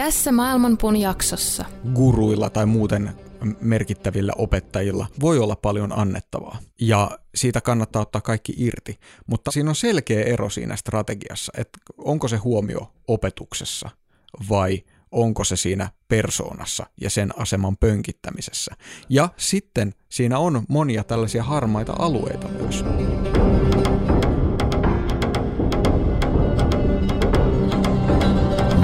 Tässä Maailmanpuun jaksossa. Guruilla tai muuten merkittävillä opettajilla voi olla paljon annettavaa ja siitä kannattaa ottaa kaikki irti, mutta siinä on selkeä ero siinä strategiassa, että onko se huomio opetuksessa vai onko se siinä persoonassa ja sen aseman pönkittämisessä. Ja sitten siinä on monia tällaisia harmaita alueita myös.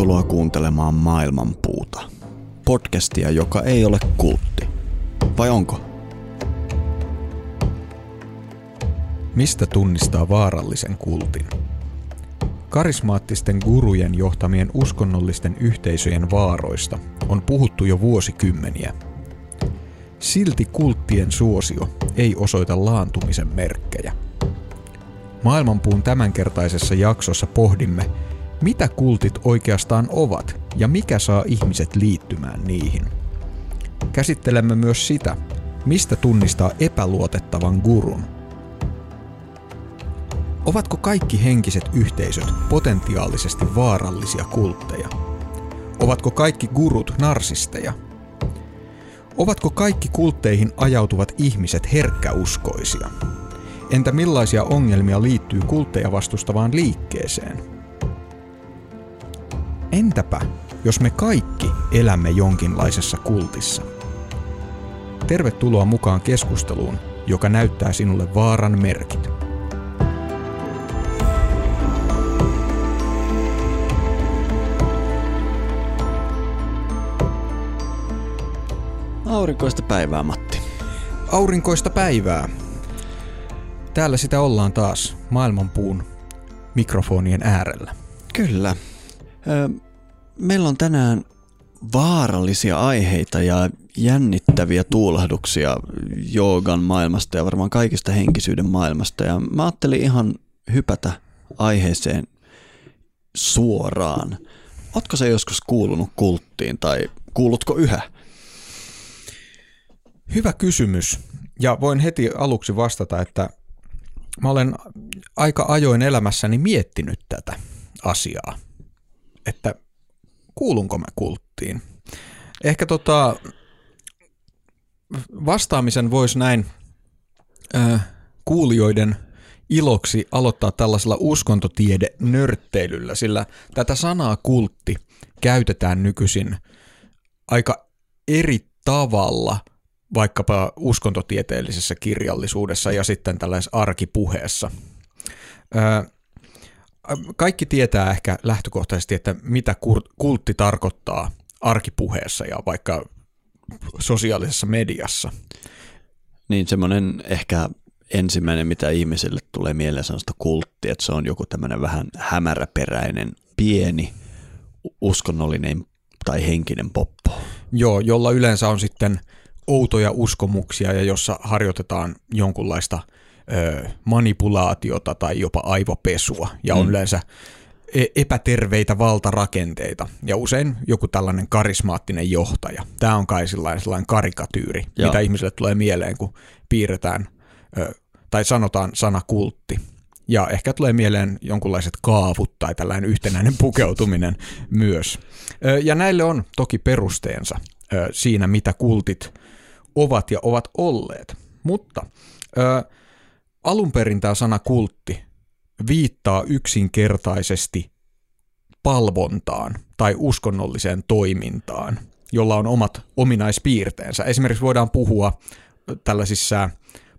Tervetuloa kuuntelemaan Maailmanpuuta. Podcastia, joka ei ole kultti. Vai onko? Mistä tunnistaa vaarallisen kultin? Karismaattisten gurujen johtamien uskonnollisten yhteisöjen vaaroista on puhuttu jo vuosikymmeniä. Silti kulttien suosio ei osoita laantumisen merkkejä. Maailmanpuun tämänkertaisessa jaksossa pohdimme, mitä kultit oikeastaan ovat ja mikä saa ihmiset liittymään niihin. Käsittelemme myös sitä, mistä tunnistaa epäluotettavan gurun. Ovatko kaikki henkiset yhteisöt potentiaalisesti vaarallisia kultteja? Ovatko kaikki gurut narsisteja? Ovatko kaikki kultteihin ajautuvat ihmiset herkkäuskoisia? Entä millaisia ongelmia liittyy kultteja vastustavaan liikkeeseen? Entäpä, jos me kaikki elämme jonkinlaisessa kultissa? Tervetuloa mukaan keskusteluun, joka näyttää sinulle vaaran merkit. Aurinkoista päivää, Matti. Aurinkoista päivää. Täällä sitä ollaan taas maailmanpuun mikrofonien äärellä. Kyllä. Meillä on tänään vaarallisia aiheita ja jännittäviä tuulahduksia joogan maailmasta ja varmaan kaikista henkisyyden maailmasta. Ja mä ajattelin ihan hypätä aiheeseen suoraan. Ootko se joskus kuulunut kulttiin tai kuulutko yhä? Hyvä kysymys. Ja voin heti aluksi vastata, että mä olen aika ajoin elämässäni miettinyt tätä asiaa että kuulunko mä kulttiin. Ehkä tota, vastaamisen voisi näin äh, kuulijoiden iloksi aloittaa tällaisella uskontotiede-nörtteilyllä, sillä tätä sanaa kultti käytetään nykyisin aika eri tavalla vaikkapa uskontotieteellisessä kirjallisuudessa ja sitten tällaisessa arkipuheessa. Kaikki tietää ehkä lähtökohtaisesti, että mitä kultti tarkoittaa arkipuheessa ja vaikka sosiaalisessa mediassa. Niin semmoinen ehkä ensimmäinen, mitä ihmisille tulee mieleen sanosta kultti, että se on joku tämmöinen vähän hämäräperäinen, pieni, uskonnollinen tai henkinen poppo. Joo, jolla yleensä on sitten outoja uskomuksia ja jossa harjoitetaan jonkunlaista – manipulaatiota tai jopa aivopesua ja on mm. yleensä e-, epäterveitä valtarakenteita ja usein joku tällainen karismaattinen johtaja. Tämä on kai sellainen, sellainen karikatyyri, Joo. mitä ihmisille tulee mieleen, kun piirretään tai sanotaan sana kultti. Ja ehkä tulee mieleen jonkunlaiset kaavut tai tällainen yhtenäinen pukeutuminen myös. Ja näille on toki perusteensa siinä, mitä kultit ovat ja ovat olleet. Mutta Alun perin tämä sana kultti viittaa yksinkertaisesti palvontaan tai uskonnolliseen toimintaan, jolla on omat ominaispiirteensä. Esimerkiksi voidaan puhua tällaisissa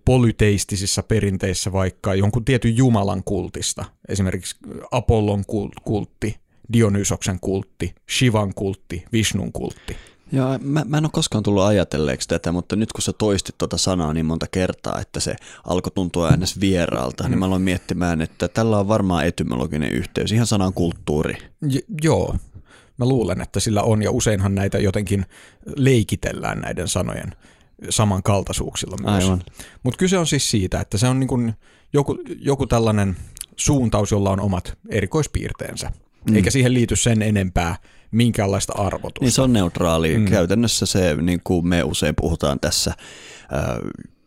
polyteistisissa perinteissä vaikka jonkun tietyn jumalan kultista, esimerkiksi Apollon kultti, Dionysoksen kultti, Shivan kultti, Vishnun kultti. Joo, mä, mä en ole koskaan tullut ajatelleeksi tätä, mutta nyt kun sä toistit tuota sanaa niin monta kertaa, että se alkoi tuntua äänes vieraalta, mm. niin mä aloin miettimään, että tällä on varmaan etymologinen yhteys, ihan sanan kulttuuri. J- joo, mä luulen, että sillä on, ja useinhan näitä jotenkin leikitellään näiden sanojen samankaltaisuuksilla myös. Mutta kyse on siis siitä, että se on niin kuin joku, joku tällainen suuntaus, jolla on omat erikoispiirteensä. Mm. Eikä siihen liity sen enempää minkäänlaista arvotusta. Niin se on neutraali. Mm. Käytännössä se, niin kuin me usein puhutaan tässä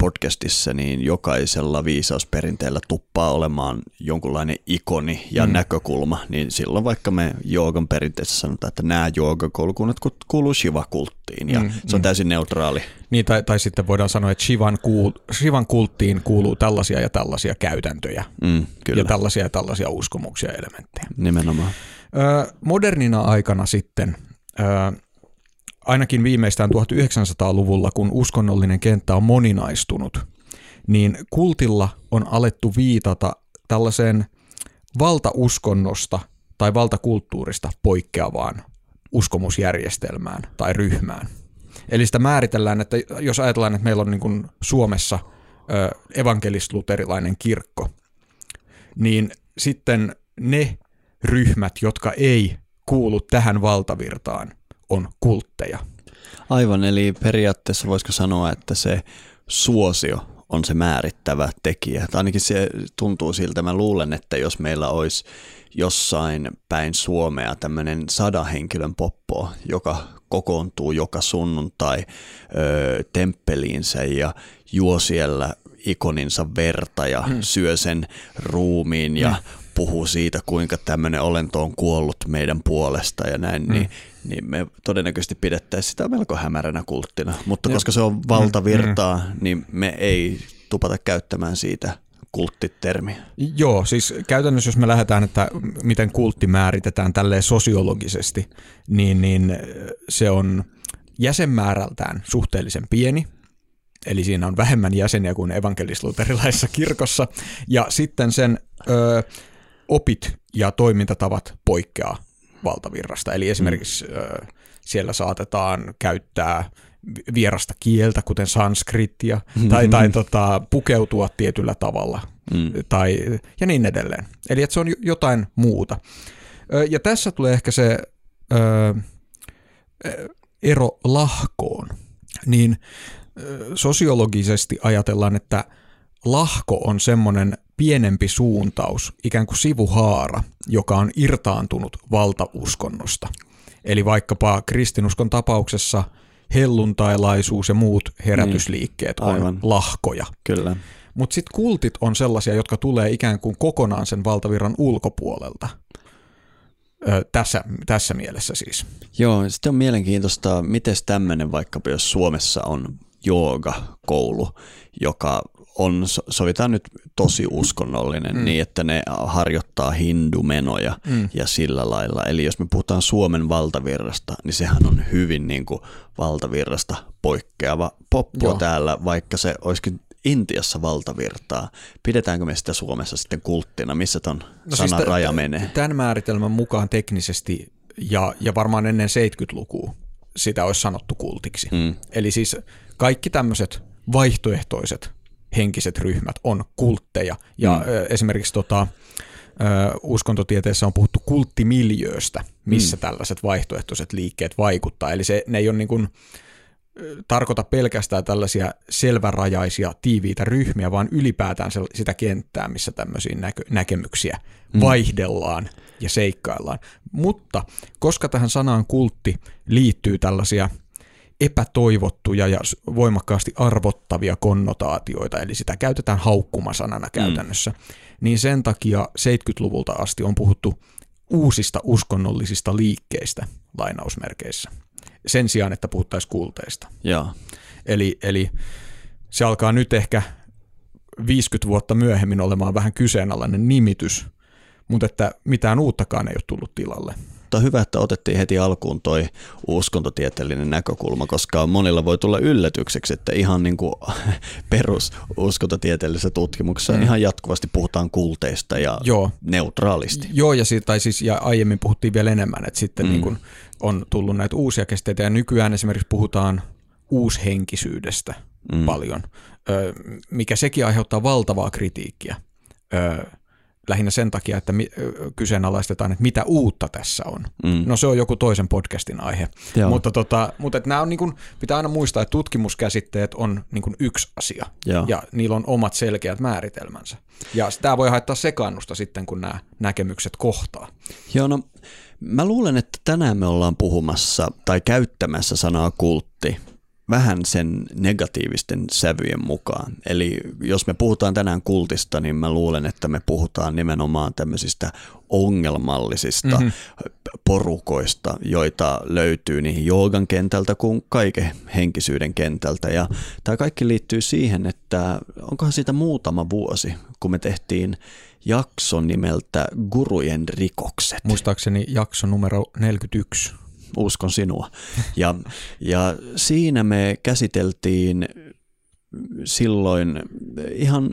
podcastissa, niin jokaisella viisausperinteellä tuppaa olemaan jonkunlainen ikoni ja mm. näkökulma, niin silloin vaikka me joogan perinteessä sanotaan, että nämä joogakoulukunnat kuuluu Shiva-kulttiin ja mm. se on mm. täysin neutraali. Niin, tai, tai sitten voidaan sanoa, että Shivan, kuul, Shivan kulttiin kuuluu tällaisia ja tällaisia käytäntöjä mm, kyllä. ja tällaisia ja tällaisia uskomuksia ja elementtejä. Nimenomaan. Modernina aikana sitten ainakin viimeistään 1900-luvulla, kun uskonnollinen kenttä on moninaistunut, niin kultilla on alettu viitata tällaiseen valtauskonnosta tai valtakulttuurista poikkeavaan uskomusjärjestelmään tai ryhmään. Eli sitä määritellään, että jos ajatellaan, että meillä on niin kuin Suomessa evankelist-luterilainen kirkko, niin sitten ne ryhmät, jotka ei kuulu tähän valtavirtaan – on kultteja. Aivan, eli periaatteessa voisiko sanoa, että se suosio on se määrittävä tekijä. Tai ainakin se tuntuu siltä. Mä luulen, että jos meillä olisi jossain päin Suomea tämmöinen sada henkilön poppo, joka kokoontuu joka sunnuntai ö, temppeliinsä ja juo siellä ikoninsa verta ja hmm. syö sen ruumiin ja hmm. Puhuu siitä, kuinka tämmöinen olento on kuollut meidän puolesta ja näin, hmm. niin niin me todennäköisesti pidettäisiin sitä melko hämäränä kulttina. Mutta koska se on valtavirtaa, mm, mm. niin me ei tupata käyttämään siitä kulttitermiä. Joo, siis käytännössä jos me lähdetään, että miten kultti määritetään tälleen sosiologisesti, niin, niin se on jäsenmäärältään suhteellisen pieni, eli siinä on vähemmän jäseniä kuin evankelis-luterilaisessa kirkossa, ja sitten sen ö, opit ja toimintatavat poikkeaa valtavirrasta. Eli esimerkiksi mm. siellä saatetaan käyttää vierasta kieltä, kuten sanskrittia, mm-hmm. tai, tai tota, pukeutua tietyllä tavalla, mm. tai, ja niin edelleen. Eli että se on jotain muuta. Ja tässä tulee ehkä se ö, ero lahkoon. Niin sosiologisesti ajatellaan, että lahko on semmoinen pienempi suuntaus, ikään kuin sivuhaara, joka on irtaantunut valtauskonnosta. Eli vaikkapa kristinuskon tapauksessa helluntailaisuus ja muut herätysliikkeet niin. on lahkoja. Kyllä. Mutta sitten kultit on sellaisia, jotka tulee ikään kuin kokonaan sen valtavirran ulkopuolelta. Ö, tässä, tässä mielessä siis. Joo, sitten on mielenkiintoista, miten tämmöinen vaikkapa jos Suomessa on jooga-koulu, joka on, sovitaan nyt tosi uskonnollinen mm. niin, että ne harjoittaa hindumenoja mm. ja sillä lailla. Eli jos me puhutaan Suomen valtavirrasta, niin sehän on hyvin niin kuin valtavirrasta poikkeava poppo Joo. täällä, vaikka se olisikin Intiassa valtavirtaa. Pidetäänkö me sitä Suomessa sitten kulttina? Missä ton no sanan siis raja menee? Tämän määritelmän mukaan teknisesti ja, ja varmaan ennen 70-lukua sitä olisi sanottu kultiksi. Mm. Eli siis kaikki tämmöiset vaihtoehtoiset henkiset ryhmät on kultteja. Ja mm. esimerkiksi tota, uskontotieteessä on puhuttu kulttimiljööstä, missä mm. tällaiset vaihtoehtoiset liikkeet vaikuttaa. Eli se, ne ei ole niin kuin, tarkoita pelkästään tällaisia selvärajaisia, tiiviitä ryhmiä, vaan ylipäätään sitä kenttää, missä tämmöisiä näkö, näkemyksiä mm. vaihdellaan ja seikkaillaan. Mutta koska tähän sanaan kultti liittyy tällaisia – epätoivottuja ja voimakkaasti arvottavia konnotaatioita, eli sitä käytetään haukkumasanana käytännössä, mm. niin sen takia 70-luvulta asti on puhuttu uusista uskonnollisista liikkeistä lainausmerkeissä, sen sijaan, että puhuttaisiin kulteista. Ja. Eli, eli se alkaa nyt ehkä 50 vuotta myöhemmin olemaan vähän kyseenalainen nimitys, mutta että mitään uuttakaan ei ole tullut tilalle mutta hyvä, että otettiin heti alkuun toi uskontotieteellinen näkökulma, koska monilla voi tulla yllätykseksi, että ihan niin kuin perus uskontotieteellisessä tutkimuksessa mm. ihan jatkuvasti puhutaan kulteista ja Joo. neutraalisti. Joo, ja, siitä, tai siis, ja aiemmin puhuttiin vielä enemmän, että sitten mm. niin kuin on tullut näitä uusia käsitteitä ja nykyään esimerkiksi puhutaan uushenkisyydestä mm. paljon, mikä sekin aiheuttaa valtavaa kritiikkiä. Lähinnä sen takia, että mi- kyseenalaistetaan, että mitä uutta tässä on. Mm. No se on joku toisen podcastin aihe. Joo. Mutta, tota, mutta että nämä on niin kuin, pitää aina muistaa, että tutkimuskäsitteet on niin kuin yksi asia Joo. ja niillä on omat selkeät määritelmänsä. Ja tämä voi haittaa sekaannusta sitten, kun nämä näkemykset kohtaa. Joo, no mä luulen, että tänään me ollaan puhumassa tai käyttämässä sanaa kultti vähän sen negatiivisten sävyjen mukaan. Eli jos me puhutaan tänään kultista, niin mä luulen, että me puhutaan nimenomaan tämmöisistä ongelmallisista mm-hmm. porukoista, joita löytyy niin joogan kentältä kuin kaiken henkisyyden kentältä. Ja tämä kaikki liittyy siihen, että onkohan siitä muutama vuosi, kun me tehtiin jakson nimeltä Gurujen rikokset. Muistaakseni jakso numero 41 uskon sinua. Ja, ja siinä me käsiteltiin silloin ihan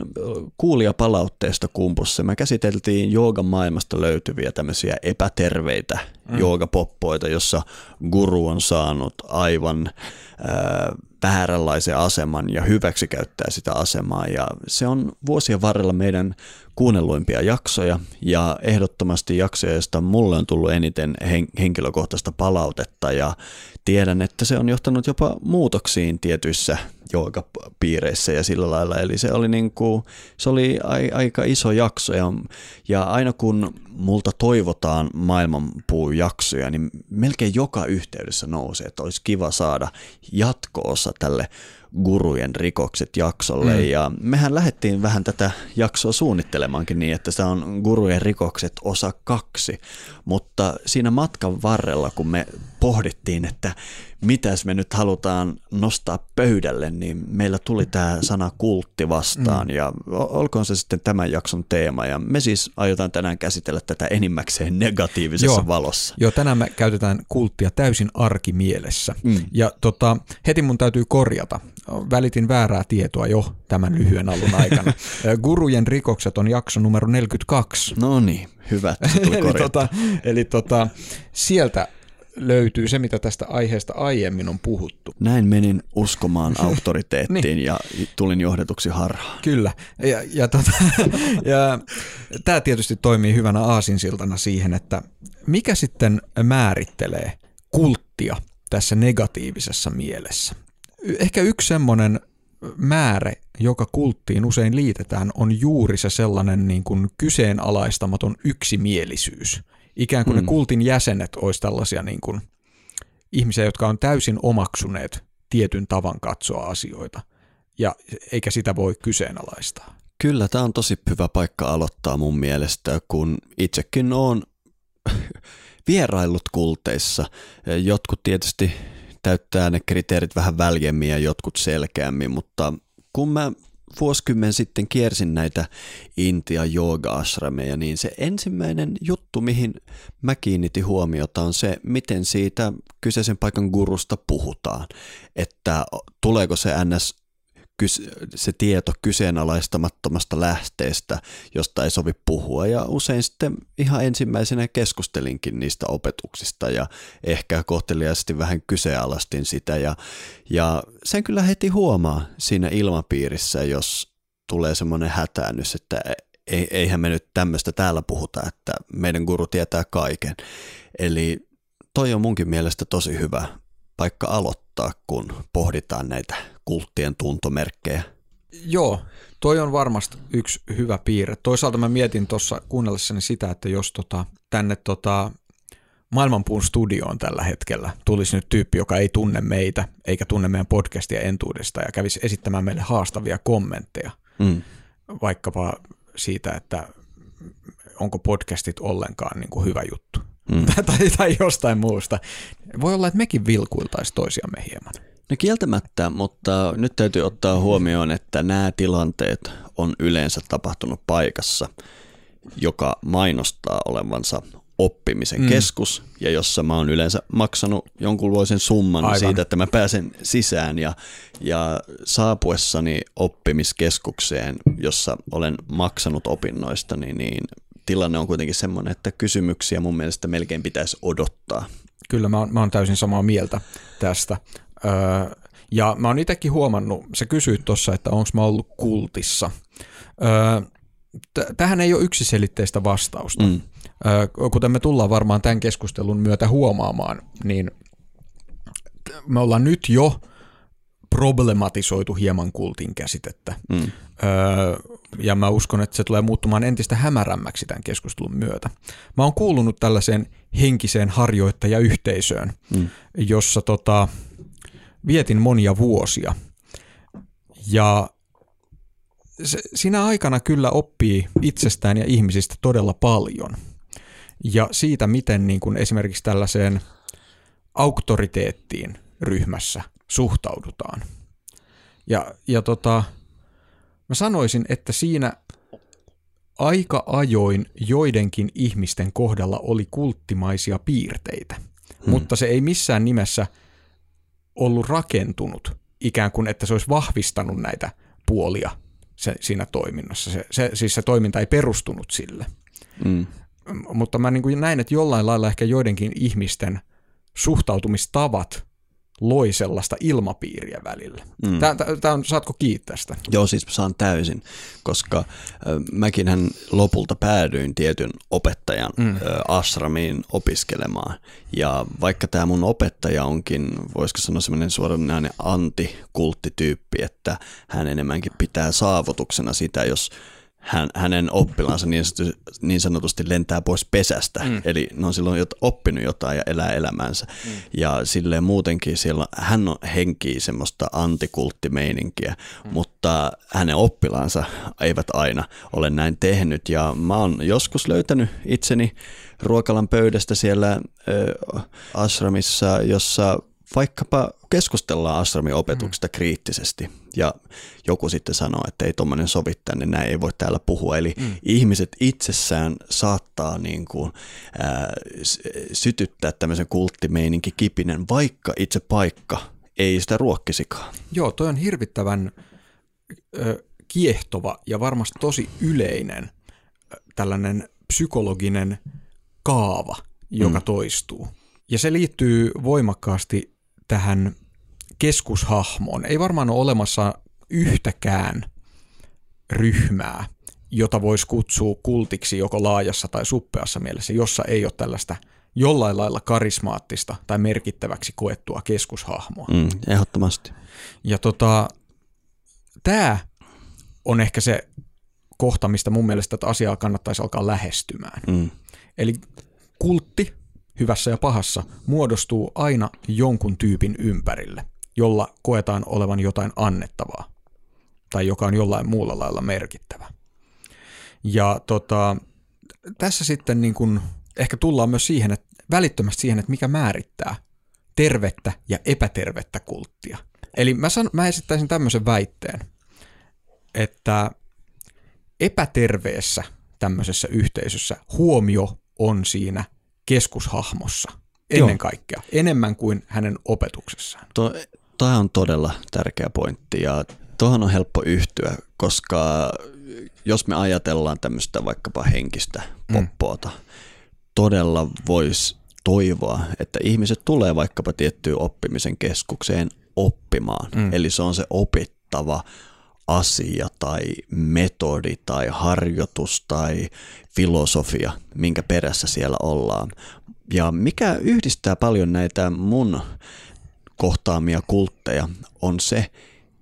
kuulia palautteesta kumpussa. Me käsiteltiin joogan maailmasta löytyviä tämmöisiä epäterveitä mm. joogapoppoita, jossa guru on saanut aivan äh, vääränlaisen aseman ja hyväksi käyttää sitä asemaa. Ja se on vuosien varrella meidän kuunnelluimpia jaksoja ja ehdottomasti jaksoja, joista mulle on tullut eniten henkilökohtaista palautetta ja tiedän, että se on johtanut jopa muutoksiin tietyissä joogapiireissä ja sillä lailla. Eli se oli, niin kuin, se oli aika iso jakso ja, ja aina kun multa toivotaan maailmanpuujaksoja, niin melkein joka yhteydessä nousee, että olisi kiva saada jatko-osa tälle gurujen rikokset jaksolle mm. ja mehän lähdettiin vähän tätä jaksoa suunnittelemaankin niin, että se on gurujen rikokset osa kaksi, mutta siinä matkan varrella, kun me pohdittiin, että mitäs me nyt halutaan nostaa pöydälle, niin meillä tuli tämä sana kultti vastaan mm. ja olkoon se sitten tämän jakson teema ja me siis aiotaan tänään käsitellä tätä enimmäkseen negatiivisessa Joo. valossa. Joo, tänään me käytetään kulttia täysin arkimielessä mm. ja tota, heti mun täytyy korjata. Välitin väärää tietoa jo tämän lyhyen alun aikana. Gurujen rikokset on jakso numero 42. No niin, hyvä. eli tota, eli tota, sieltä löytyy se, mitä tästä aiheesta aiemmin on puhuttu. Näin menin uskomaan auktoriteettiin niin. ja tulin johdetuksi harhaan. Kyllä, ja, ja, tota, ja tämä tietysti toimii hyvänä aasinsiltana siihen, että mikä sitten määrittelee kulttia tässä negatiivisessa mielessä. Ehkä yksi semmoinen määrä, joka kulttiin usein liitetään, on juuri se sellainen niin kuin kyseenalaistamaton yksimielisyys – ikään kuin mm. ne kultin jäsenet olisi tällaisia niin kuin ihmisiä, jotka on täysin omaksuneet tietyn tavan katsoa asioita, ja eikä sitä voi kyseenalaistaa. Kyllä, tämä on tosi hyvä paikka aloittaa mun mielestä, kun itsekin on vieraillut kulteissa. Jotkut tietysti täyttää ne kriteerit vähän väljemmin ja jotkut selkeämmin, mutta kun mä vuosikymmen sitten kiersin näitä Intia jooga-ashrameja, niin se ensimmäinen juttu, mihin mä kiinnitin huomiota on se, miten siitä kyseisen paikan gurusta puhutaan. Että tuleeko se ns se tieto kyseenalaistamattomasta lähteestä, josta ei sovi puhua. Ja usein sitten ihan ensimmäisenä keskustelinkin niistä opetuksista ja ehkä kohteliaasti vähän kyseenalaistin sitä. Ja, ja sen kyllä heti huomaa siinä ilmapiirissä, jos tulee semmoinen hätäännys, että eihän me nyt tämmöistä täällä puhuta, että meidän guru tietää kaiken. Eli toi on munkin mielestä tosi hyvä paikka aloittaa, kun pohditaan näitä kulttien tuntomerkkejä. Joo, toi on varmasti yksi hyvä piirre. Toisaalta mä mietin tuossa kuunnellessani sitä, että jos tota, tänne tota, Maailmanpuun studioon tällä hetkellä tulisi nyt tyyppi, joka ei tunne meitä eikä tunne meidän podcastia entuudesta ja kävisi esittämään meille haastavia kommentteja, mm. vaikkapa siitä, että onko podcastit ollenkaan niin kuin hyvä juttu mm. tai, tai jostain muusta. Voi olla, että mekin vilkuiltaisiin toisiamme hieman. No kieltämättä, mutta nyt täytyy ottaa huomioon, että nämä tilanteet on yleensä tapahtunut paikassa, joka mainostaa olevansa oppimisen mm. keskus ja jossa mä oon yleensä maksanut jonkunlaisen summan Aivan. siitä, että mä pääsen sisään ja, ja saapuessani oppimiskeskukseen, jossa olen maksanut opinnoista, niin, niin tilanne on kuitenkin semmoinen, että kysymyksiä mun mielestä melkein pitäisi odottaa kyllä mä oon, mä oon täysin samaa mieltä tästä. Öö, ja mä oon itsekin huomannut, sä kysyit tuossa, että onko mä ollut kultissa. Öö, t- tähän ei ole yksiselitteistä vastausta. Mm. Öö, kuten me tullaan varmaan tämän keskustelun myötä huomaamaan, niin me ollaan nyt jo problematisoitu hieman kultin käsitettä. Mm. Öö, ja mä uskon, että se tulee muuttumaan entistä hämärämmäksi tämän keskustelun myötä. Mä oon kuulunut tällaiseen henkiseen harjoittajayhteisöön, mm. jossa tota, vietin monia vuosia. Ja se, siinä aikana kyllä oppii itsestään ja ihmisistä todella paljon. Ja siitä, miten niin kuin esimerkiksi tällaiseen auktoriteettiin ryhmässä suhtaudutaan. Ja, ja tota, mä sanoisin, että siinä aika ajoin joidenkin ihmisten kohdalla oli kulttimaisia piirteitä, hmm. mutta se ei missään nimessä ollut rakentunut ikään kuin, että se olisi vahvistanut näitä puolia se, siinä toiminnassa. Se, se, siis se toiminta ei perustunut sille. Hmm. Mutta mä niin kuin näin, että jollain lailla ehkä joidenkin ihmisten suhtautumistavat loi sellaista ilmapiiriä välillä. Mm. Tää, tää, tää on, saatko kiittää sitä? Joo, siis saan täysin, koska äh, mäkinhän lopulta päädyin tietyn opettajan mm. äh, asramiin opiskelemaan. Ja vaikka tämä mun opettaja onkin, voisiko sanoa semmoinen suoranainen antikulttityyppi, että hän enemmänkin pitää saavutuksena sitä, jos hän, hänen oppilaansa niin, niin sanotusti lentää pois pesästä. Mm. Eli ne on silloin oppinut jotain ja elää elämänsä. Mm. Ja silleen muutenkin siellä hän on henkii semmoista antikulttimeininkiä, mm. mutta hänen oppilaansa eivät aina ole näin tehnyt. Ja mä oon joskus löytänyt itseni ruokalan pöydästä siellä äh, ashramissa, jossa vaikkapa keskustellaan Asramin opetuksesta mm. kriittisesti ja joku sitten sanoo, että ei tuommoinen sovi tänne, näin ei voi täällä puhua. Eli mm. ihmiset itsessään saattaa niin kuin, ää, sytyttää tämmöisen kulttimeininki kipinen, vaikka itse paikka ei sitä ruokkisikaan. Joo, toi on hirvittävän ö, kiehtova ja varmasti tosi yleinen tällainen psykologinen kaava, joka mm. toistuu. Ja se liittyy voimakkaasti tähän keskushahmoon. Ei varmaan ole olemassa yhtäkään ryhmää, jota voisi kutsua kultiksi joko laajassa tai suppeassa mielessä, jossa ei ole tällaista jollain lailla karismaattista tai merkittäväksi koettua keskushahmoa. Mm, ehdottomasti. Ja tota, tämä on ehkä se kohta, mistä mun mielestä tätä asiaa kannattaisi alkaa lähestymään. Mm. Eli kultti, hyvässä ja pahassa, muodostuu aina jonkun tyypin ympärille jolla koetaan olevan jotain annettavaa tai joka on jollain muulla lailla merkittävä. Ja tota, tässä sitten niin kun ehkä tullaan myös siihen, että välittömästi siihen, että mikä määrittää tervettä ja epätervettä kulttia. Eli mä, san, mä esittäisin tämmöisen väitteen, että epäterveessä tämmöisessä yhteisössä huomio on siinä keskushahmossa ennen Joo. kaikkea, enemmän kuin hänen opetuksessaan. Tuo Tämä on todella tärkeä pointti ja tuohon on helppo yhtyä, koska jos me ajatellaan tämmöistä vaikkapa henkistä mm. poppoota, mm. todella voisi toivoa, että ihmiset tulee vaikkapa tiettyyn oppimisen keskukseen oppimaan. Mm. Eli se on se opittava asia tai metodi tai harjoitus tai filosofia, minkä perässä siellä ollaan. Ja mikä yhdistää paljon näitä mun kohtaamia kultteja on se,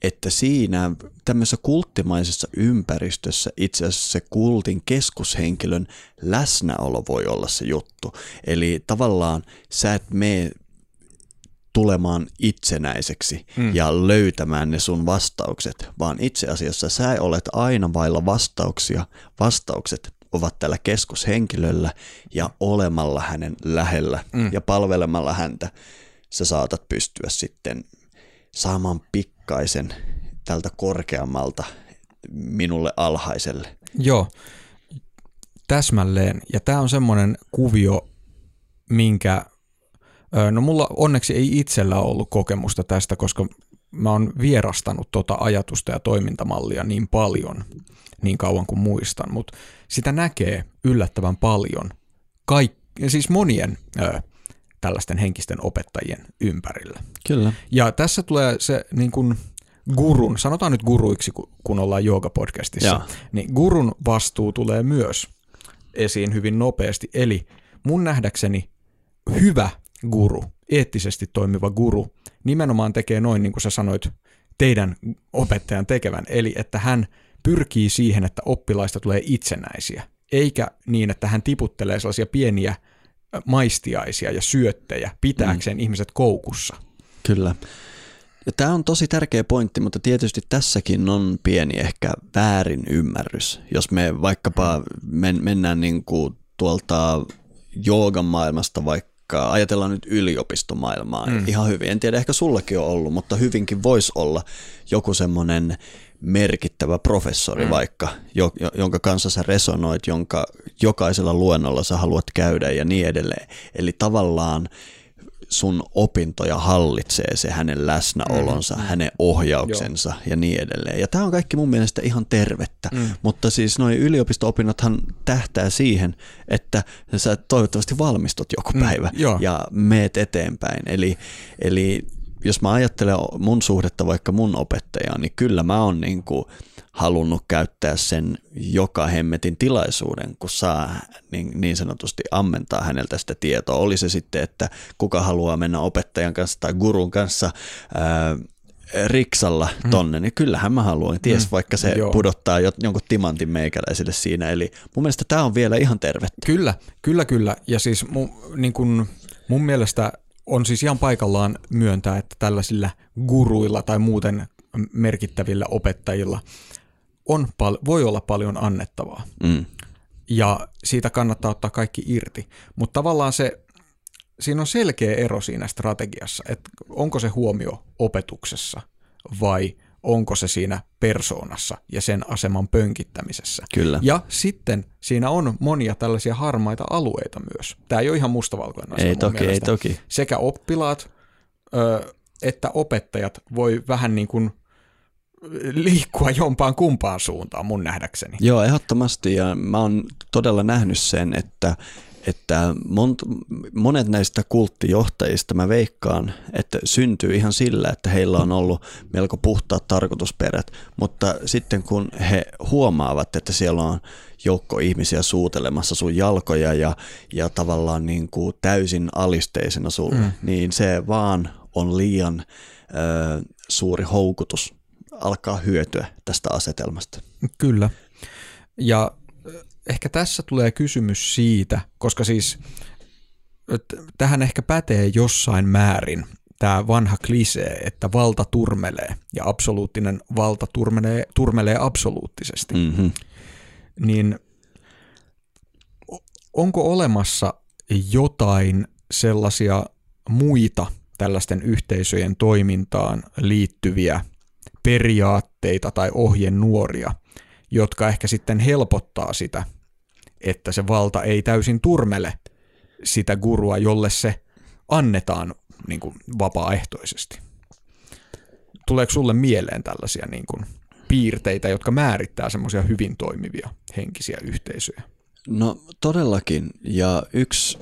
että siinä tämmöisessä kulttimaisessa ympäristössä itse asiassa se kultin keskushenkilön läsnäolo voi olla se juttu. Eli tavallaan sä et mene tulemaan itsenäiseksi mm. ja löytämään ne sun vastaukset, vaan itse asiassa sä olet aina vailla vastauksia. Vastaukset ovat tällä keskushenkilöllä ja olemalla hänen lähellä mm. ja palvelemalla häntä sä saatat pystyä sitten saamaan pikkaisen tältä korkeammalta minulle alhaiselle. Joo, täsmälleen. Ja tämä on semmoinen kuvio, minkä, no mulla onneksi ei itsellä ollut kokemusta tästä, koska mä oon vierastanut tota ajatusta ja toimintamallia niin paljon, niin kauan kuin muistan, mutta sitä näkee yllättävän paljon, kaik, siis monien ö, tällaisten henkisten opettajien ympärillä. Kyllä. Ja tässä tulee se niin kuin gurun, sanotaan nyt guruiksi, kun ollaan podcastissa Joo. niin gurun vastuu tulee myös esiin hyvin nopeasti. Eli mun nähdäkseni hyvä guru, eettisesti toimiva guru, nimenomaan tekee noin, niin kuin sä sanoit, teidän opettajan tekevän. Eli että hän pyrkii siihen, että oppilaista tulee itsenäisiä, eikä niin, että hän tiputtelee sellaisia pieniä maistiaisia ja syöttejä pitääkseen mm. ihmiset koukussa. Kyllä. Ja tämä on tosi tärkeä pointti, mutta tietysti tässäkin on pieni ehkä väärin ymmärrys. Jos me vaikkapa men, mennään niin kuin tuolta joogan maailmasta vaikka, ajatellaan nyt yliopistomaailmaa mm. ihan hyvin. En tiedä, ehkä sullakin on ollut, mutta hyvinkin voisi olla joku semmoinen merkittävä professori mm. vaikka, jonka kanssa sä resonoit, jonka jokaisella luennolla sä haluat käydä ja niin edelleen. Eli tavallaan sun opintoja hallitsee se hänen läsnäolonsa, mm. hänen ohjauksensa Joo. ja niin edelleen. Ja tämä on kaikki mun mielestä ihan tervettä, mm. mutta siis noin yliopisto-opinnothan tähtää siihen, että sä toivottavasti valmistut joku mm. päivä ja meet eteenpäin. Eli, eli jos mä ajattelen mun suhdetta vaikka mun opettajaan, niin kyllä mä oon niin kuin halunnut käyttää sen joka hemmetin tilaisuuden, kun saa niin, niin sanotusti ammentaa häneltä sitä tietoa. Oli se sitten, että kuka haluaa mennä opettajan kanssa tai gurun kanssa ää, riksalla mm. tonne, mm. niin kyllähän mä haluan. Ties mm. vaikka se Joo. pudottaa jonkun timantin meikäläisille siinä. Eli mun mielestä tämä on vielä ihan tervettä. Kyllä, kyllä, kyllä. Ja siis mu, niin kun, mun mielestä on siis ihan paikallaan myöntää, että tällaisilla guruilla tai muuten merkittävillä opettajilla on pal- voi olla paljon annettavaa. Mm. Ja siitä kannattaa ottaa kaikki irti. Mutta tavallaan se, siinä on selkeä ero siinä strategiassa, että onko se huomio opetuksessa vai onko se siinä persoonassa ja sen aseman pönkittämisessä. Kyllä. Ja sitten siinä on monia tällaisia harmaita alueita myös. Tämä ei ole ihan mustavalkoinen asia Ei toki, mielestä. ei toki. Sekä oppilaat ö, että opettajat voi vähän niin kuin liikkua jompaan kumpaan suuntaan mun nähdäkseni. Joo, ehdottomasti ja mä oon todella nähnyt sen, että että monet näistä kulttijohtajista mä veikkaan, että syntyy ihan sillä, että heillä on ollut melko puhtaat tarkoitusperät, mutta sitten kun he huomaavat, että siellä on joukko ihmisiä suutelemassa sun jalkoja ja, ja tavallaan niin kuin täysin alisteisena sulle, mm. niin se vaan on liian ö, suuri houkutus alkaa hyötyä tästä asetelmasta. Kyllä. Ja ehkä tässä tulee kysymys siitä, koska siis tähän ehkä pätee jossain määrin tämä vanha klisee, että valta turmelee ja absoluuttinen valta turmelee, turmelee absoluuttisesti. Mm-hmm. Niin onko olemassa jotain sellaisia muita tällaisten yhteisöjen toimintaan liittyviä periaatteita tai ohjenuoria, jotka ehkä sitten helpottaa sitä, että se valta ei täysin turmele sitä gurua, jolle se annetaan niin kuin vapaaehtoisesti. Tuleeko sulle mieleen tällaisia niin kuin piirteitä, jotka määrittää semmoisia hyvin toimivia henkisiä yhteisöjä? No todellakin, ja yksi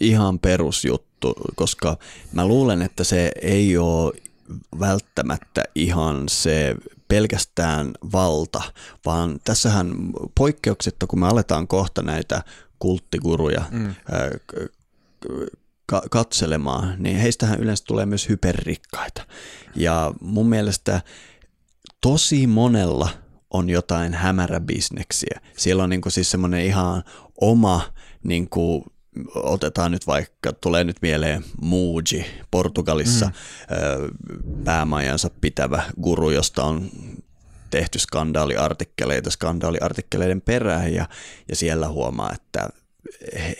ihan perusjuttu, koska mä luulen, että se ei ole välttämättä ihan se pelkästään valta, vaan tässähän poikkeuksetta, kun me aletaan kohta näitä kulttiguruja mm. ka- katselemaan, niin heistähän yleensä tulee myös hyperrikkaita. Ja mun mielestä tosi monella on jotain hämäräbisneksiä. Siellä on niinku siis semmoinen ihan oma niinku otetaan nyt vaikka, tulee nyt mieleen Muji Portugalissa mm. päämajansa pitävä guru, josta on tehty skandaaliartikkeleita skandaaliartikkeleiden perään ja, ja siellä huomaa, että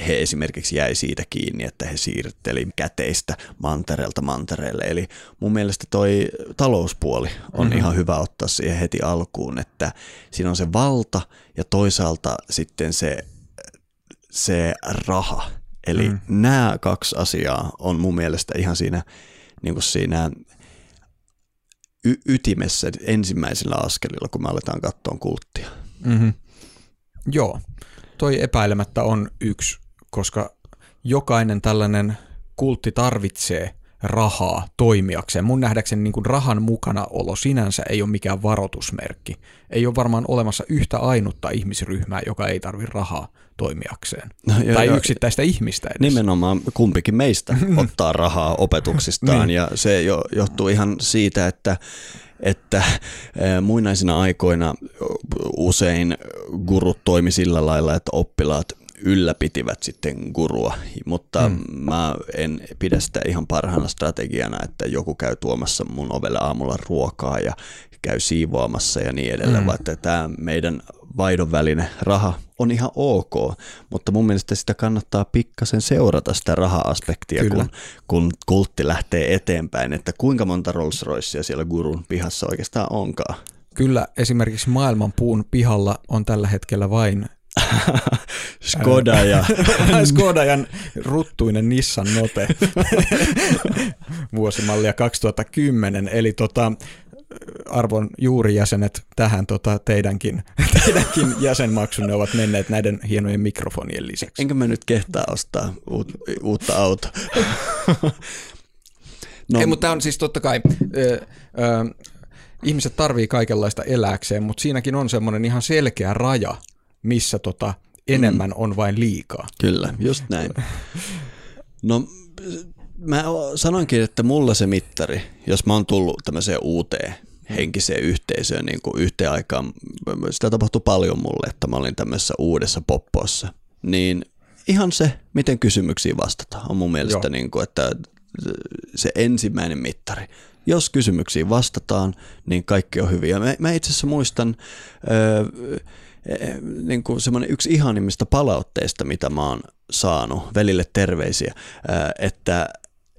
he esimerkiksi jäi siitä kiinni, että he siirteli käteistä mantereelta mantereelle. Eli mun mielestä toi talouspuoli on mm-hmm. ihan hyvä ottaa siihen heti alkuun, että siinä on se valta ja toisaalta sitten se se raha. Eli mm. nämä kaksi asiaa on mun mielestä ihan siinä, niin kuin siinä y- ytimessä ensimmäisellä askelilla, kun me aletaan katsoa kulttia. Mm-hmm. Joo, toi epäilemättä on yksi, koska jokainen tällainen kultti tarvitsee rahaa toimijakseen. Mun nähdäkseni niin kuin rahan mukanaolo sinänsä ei ole mikään varoitusmerkki. Ei ole varmaan olemassa yhtä ainutta ihmisryhmää, joka ei tarvi rahaa toimijakseen. No, jo, tai jo, yksittäistä ihmistä edes. Nimenomaan kumpikin meistä ottaa rahaa opetuksistaan niin. ja se jo, johtuu ihan siitä, että että muinaisina aikoina usein gurut toimi sillä lailla, että oppilaat ylläpitivät sitten gurua, mutta mm. mä en pidä sitä ihan parhaana strategiana, että joku käy tuomassa mun ovelle aamulla ruokaa ja käy siivoamassa ja niin edelleen, mm. vaan että tämä meidän vaihdon välinen raha on ihan ok, mutta mun mielestä sitä kannattaa pikkasen seurata sitä raha-aspektia, kun, kun kultti lähtee eteenpäin, että kuinka monta Rolls Roycea siellä gurun pihassa oikeastaan onkaan. Kyllä, esimerkiksi maailman puun pihalla on tällä hetkellä vain Skoda ja... Skodajan ruttuinen Nissan Note vuosimallia 2010, eli tota, arvon juurijäsenet tähän tota, teidänkin, teidänkin jäsenmaksunne ovat menneet näiden hienojen mikrofonien lisäksi. Enkä mä nyt kehtaa ostaa uut, uutta autoa. no. Ei, mutta tämä on siis totta kai... Ö, ö, ihmiset tarvii kaikenlaista eläkseen, mutta siinäkin on semmoinen ihan selkeä raja, missä tota enemmän mm. on vain liikaa. Kyllä, just näin. No mä sanoinkin, että mulla se mittari, jos mä oon tullut tämmöiseen uuteen henkiseen yhteisöön niin kuin yhteen aikaan, sitä tapahtui paljon mulle, että mä olin tämmöisessä uudessa poppossa, niin ihan se, miten kysymyksiin vastataan, on mun mielestä, niin kuin, että se ensimmäinen mittari. Jos kysymyksiin vastataan, niin kaikki on hyviä. Mä, mä itse asiassa muistan, öö, niin kuin semmoinen yksi ihanimmista palautteista, mitä mä oon saanut, velille terveisiä, että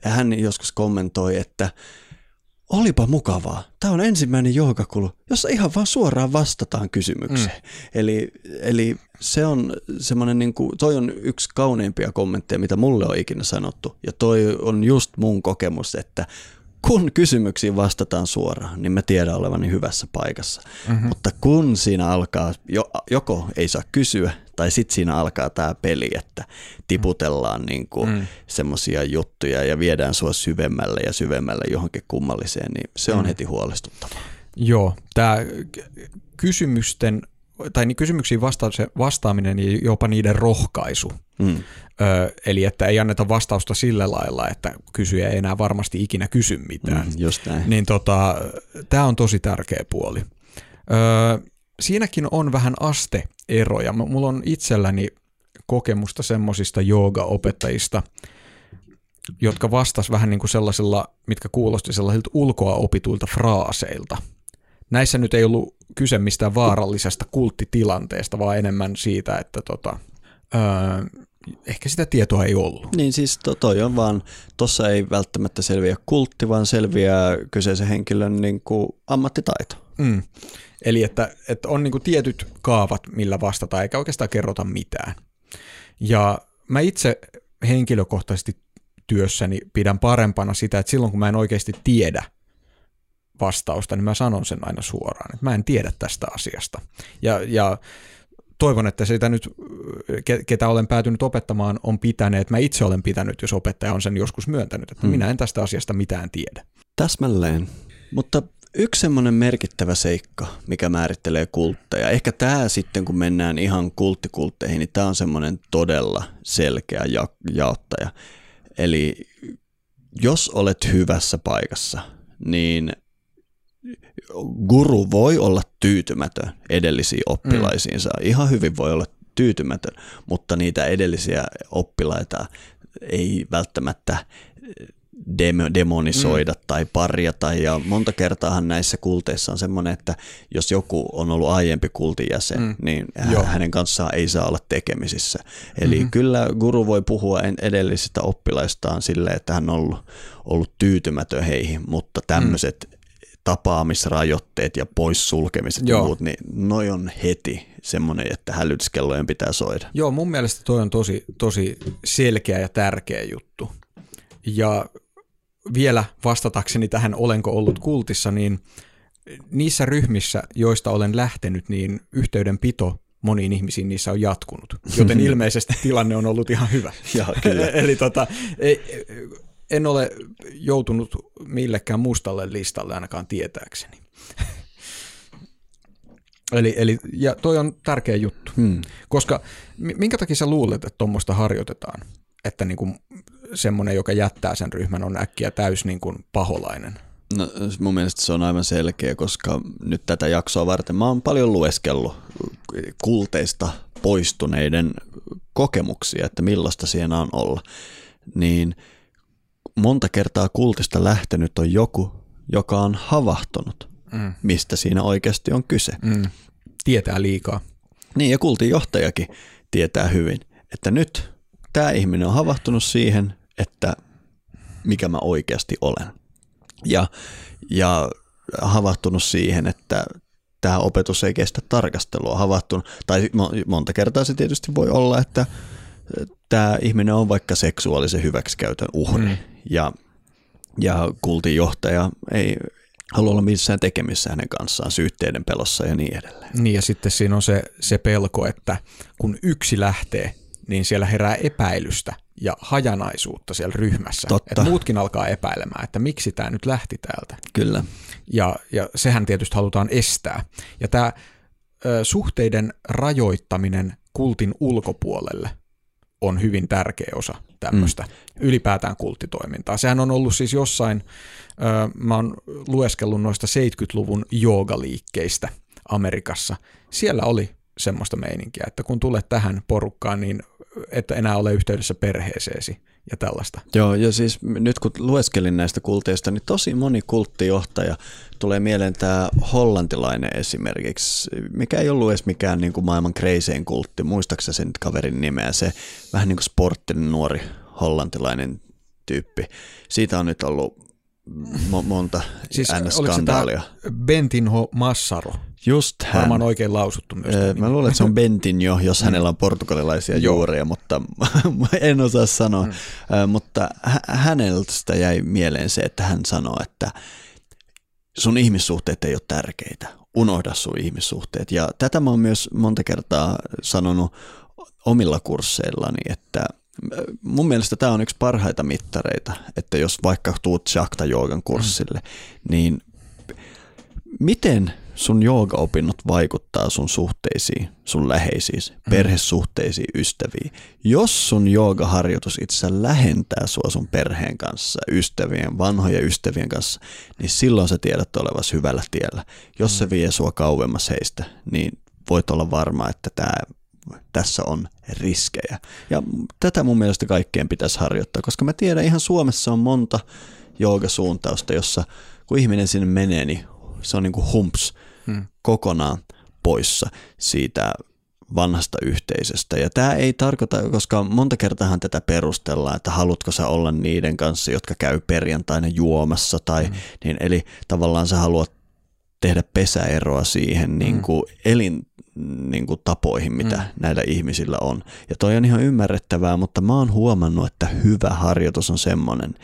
hän joskus kommentoi, että olipa mukavaa. Tämä on ensimmäinen joogakulu, jossa ihan vaan suoraan vastataan kysymykseen. Mm. Eli, eli se on semmoinen, niin kuin, toi on yksi kauneimpia kommentteja, mitä mulle on ikinä sanottu. Ja toi on just mun kokemus, että kun kysymyksiin vastataan suoraan, niin mä tiedän olevani hyvässä paikassa. Mm-hmm. Mutta kun siinä alkaa, jo, joko ei saa kysyä, tai sitten siinä alkaa tämä peli, että tiputellaan niin mm. semmoisia juttuja ja viedään sua syvemmälle ja syvemmälle johonkin kummalliseen, niin se on mm. heti huolestuttavaa. Joo, tämä kysymysten tai niin kysymyksiin vasta- vastaaminen ja jopa niiden rohkaisu. Mm. Ö, eli että ei anneta vastausta sillä lailla, että kysyjä ei enää varmasti ikinä kysy mitään. Mm, just näin. Niin tota, tämä on tosi tärkeä puoli. Ö, siinäkin on vähän asteeroja. Mulla on itselläni kokemusta semmoisista jooga-opettajista, jotka vastas vähän niin kuin sellaisilla, mitkä kuulosti sellaisilta ulkoa opituilta fraaseilta. Näissä nyt ei ollut kyse mistään vaarallisesta kulttitilanteesta, vaan enemmän siitä, että tota, öö, ehkä sitä tietoa ei ollut. Niin siis to, toi on vaan, tuossa ei välttämättä selviä kultti, vaan selviää kyseisen henkilön niin kuin ammattitaito. Mm. Eli että, että on niin kuin tietyt kaavat, millä vastataan, eikä oikeastaan kerrota mitään. Ja mä itse henkilökohtaisesti työssäni pidän parempana sitä, että silloin kun mä en oikeasti tiedä vastausta, niin mä sanon sen aina suoraan, että mä en tiedä tästä asiasta. Ja, ja toivon, että sitä nyt, ketä olen päätynyt opettamaan, on pitäneet, mä itse olen pitänyt, jos opettaja on sen joskus myöntänyt, että hmm. minä en tästä asiasta mitään tiedä. Täsmälleen. Mutta yksi semmoinen merkittävä seikka, mikä määrittelee kultteja, ehkä tämä sitten kun mennään ihan kulttikultteihin, niin tämä on semmoinen todella selkeä ja- jaottaja. Eli jos olet hyvässä paikassa, niin guru voi olla tyytymätön edellisiin oppilaisiinsa. Mm. Ihan hyvin voi olla tyytymätön, mutta niitä edellisiä oppilaita ei välttämättä demonisoida mm. tai parjata. Ja monta kertaahan näissä kulteissa on semmoinen, että jos joku on ollut aiempi kultin jäsen, mm. niin Joo. hänen kanssaan ei saa olla tekemisissä. Eli mm-hmm. kyllä guru voi puhua edellisistä oppilaistaan silleen, että hän on ollut, ollut tyytymätön heihin, mutta tämmöiset mm tapaamisrajoitteet ja poissulkemiset Joo. ja muut, niin noi on heti semmoinen, että hälytyskellojen pitää soida. Joo, mun mielestä toi on tosi, tosi selkeä ja tärkeä juttu. Ja vielä vastatakseni tähän olenko ollut kultissa, niin niissä ryhmissä, joista olen lähtenyt, niin yhteydenpito moniin ihmisiin niissä on jatkunut. Joten ilmeisesti tilanne on ollut ihan hyvä. Ja, kyllä. Eli tota, ei, en ole joutunut millekään mustalle listalle ainakaan tietääkseni. Eli, eli, ja toi on tärkeä juttu, hmm. koska minkä takia sä luulet, että tuommoista harjoitetaan, että niin kuin semmoinen, joka jättää sen ryhmän, on äkkiä täys niin kuin paholainen? No, mun mielestä se on aivan selkeä, koska nyt tätä jaksoa varten mä oon paljon lueskellut kulteista poistuneiden kokemuksia, että millaista siinä on olla. Niin monta kertaa kultista lähtenyt on joku, joka on havahtunut, mm. mistä siinä oikeasti on kyse. Mm. Tietää liikaa. Niin, ja kultin johtajakin tietää hyvin, että nyt tämä ihminen on havahtunut siihen, että mikä mä oikeasti olen. Ja, ja havahtunut siihen, että tämä opetus ei kestä tarkastelua. Havahtunut, tai monta kertaa se tietysti voi olla, että tämä ihminen on vaikka seksuaalisen hyväksikäytön uhri. Mm. Ja, ja kultin johtaja ei halua olla missään tekemissä hänen kanssaan syytteiden pelossa ja niin edelleen. Niin ja sitten siinä on se, se pelko, että kun yksi lähtee, niin siellä herää epäilystä ja hajanaisuutta siellä ryhmässä. Totta. Että muutkin alkaa epäilemään, että miksi tämä nyt lähti täältä. Kyllä. Ja, ja sehän tietysti halutaan estää. Ja tämä suhteiden rajoittaminen kultin ulkopuolelle on hyvin tärkeä osa tämmöistä mm. ylipäätään kulttitoimintaa. Sehän on ollut siis jossain, ö, mä oon lueskellut noista 70-luvun joogaliikkeistä Amerikassa. Siellä oli semmoista meininkiä, että kun tulet tähän porukkaan, niin että enää ole yhteydessä perheeseesi ja tällaista. Joo, ja siis nyt kun lueskelin näistä kulteista, niin tosi moni kulttijohtaja tulee mieleen tämä hollantilainen esimerkiksi, mikä ei ollut edes mikään niin kuin maailman kreisein kultti, muistaakseni sen kaverin nimeä, se vähän niin kuin sporttinen nuori hollantilainen tyyppi. Siitä on nyt ollut mo- monta siis NS-skandaalia. Bentinho Massaro? Just hän. Varmaan oikein lausuttu myös. Öö, mä luulen, että se on Bentinho, jos hänellä on portugalilaisia juuria, mutta en osaa sanoa. Mm. Ö, mutta häneltä jäi mieleen se, että hän sanoi, että sun ihmissuhteet ei ole tärkeitä. Unohda sun ihmissuhteet. Ja tätä mä oon myös monta kertaa sanonut omilla kursseillani, että mun mielestä tämä on yksi parhaita mittareita, että jos vaikka tuut Shakta Joogan kurssille, mm. niin miten sun joogaopinnot vaikuttaa sun suhteisiin, sun läheisiin, mm. perhesuhteisiin, ystäviin. Jos sun joogaharjoitus itse lähentää sua sun perheen kanssa, ystävien, vanhojen ystävien kanssa, niin silloin sä tiedät olevasi hyvällä tiellä. Jos mm. se vie sua kauemmas heistä, niin voit olla varma, että tää, tässä on riskejä. Ja tätä mun mielestä kaikkeen pitäisi harjoittaa, koska mä tiedän ihan Suomessa on monta joogasuuntausta, jossa kun ihminen sinne menee, niin se on niin kuin humps hmm. kokonaan poissa siitä vanhasta yhteisöstä. Ja tämä ei tarkoita, koska monta kertaa tätä perustellaan, että haluatko sä olla niiden kanssa, jotka käy perjantaina juomassa, tai hmm. niin, eli tavallaan sä haluat tehdä pesäeroa siihen niin kuin hmm. elin niin kuin tapoihin, mitä mm. näillä ihmisillä on. Ja toi on ihan ymmärrettävää, mutta mä oon huomannut, että hyvä harjoitus on semmoinen,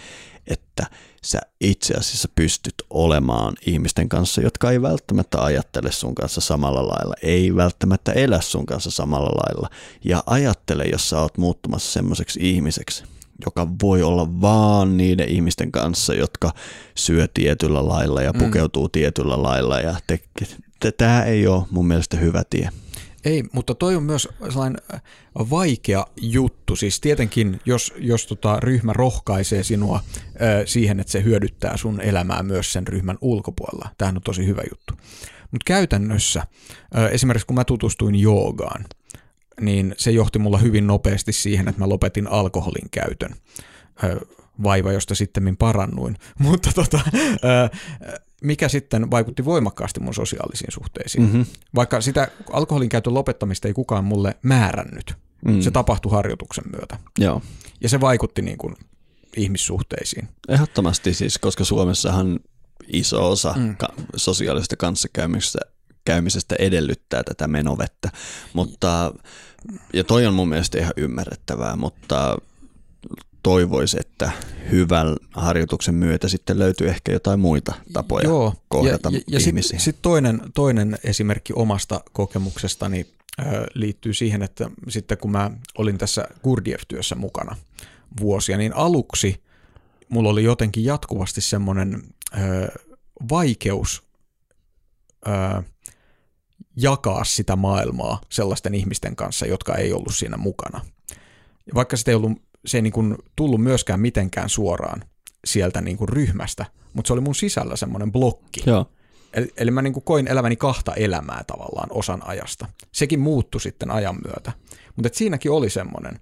että sä itse asiassa pystyt olemaan ihmisten kanssa, jotka ei välttämättä ajattele sun kanssa samalla lailla, ei välttämättä elä sun kanssa samalla lailla. Ja ajattele, jos sä oot muuttumassa semmoiseksi ihmiseksi, joka voi olla vaan niiden ihmisten kanssa, jotka syö tietyllä lailla ja mm. pukeutuu mm. tietyllä lailla. Ja te, te, tämä ei ole mun mielestä hyvä tie. Ei, mutta toi on myös sellainen äh, vaikea juttu. Siis tietenkin, jos, jos tota ryhmä rohkaisee sinua ö, äh, siihen, että se hyödyttää sun elämää myös sen ryhmän ulkopuolella. Tämähän on tosi hyvä juttu. Mutta käytännössä, ö, äh, esimerkiksi kun mä tutustuin joogaan, niin se johti mulla hyvin nopeasti siihen, että mä lopetin alkoholin käytön. Ö, vaiva, josta sitten parannuin. Mutta tota, mikä sitten vaikutti voimakkaasti mun sosiaalisiin suhteisiin. Mm-hmm. Vaikka sitä alkoholin käytön lopettamista ei kukaan mulle määrännyt. Mm. Se tapahtui harjoituksen myötä. Joo. Ja se vaikutti niin kuin ihmissuhteisiin. Ehdottomasti siis, koska Suomessahan iso osa mm. ka- sosiaalisesta kanssakäymisestä käymisestä edellyttää tätä menovettä. Mutta, ja toi on mun mielestä ihan ymmärrettävää, mutta toivoisi, että hyvän harjoituksen myötä sitten löytyy ehkä jotain muita tapoja Joo, kohdata ja, ja, ja ihmisiä. Sitten sit toinen, toinen esimerkki omasta kokemuksestani liittyy siihen, että sitten kun mä olin tässä Gurdjieff-työssä mukana vuosia, niin aluksi mulla oli jotenkin jatkuvasti semmoinen vaikeus ö, jakaa sitä maailmaa sellaisten ihmisten kanssa, jotka ei ollut siinä mukana. Vaikka sitä ei ollut, se ei niin kuin tullut myöskään mitenkään suoraan sieltä niin kuin ryhmästä, mutta se oli mun sisällä semmoinen blokki. Joo. Eli, eli mä niin kuin koin elämäni kahta elämää tavallaan osan ajasta. Sekin muuttui sitten ajan myötä. Mutta siinäkin oli semmoinen,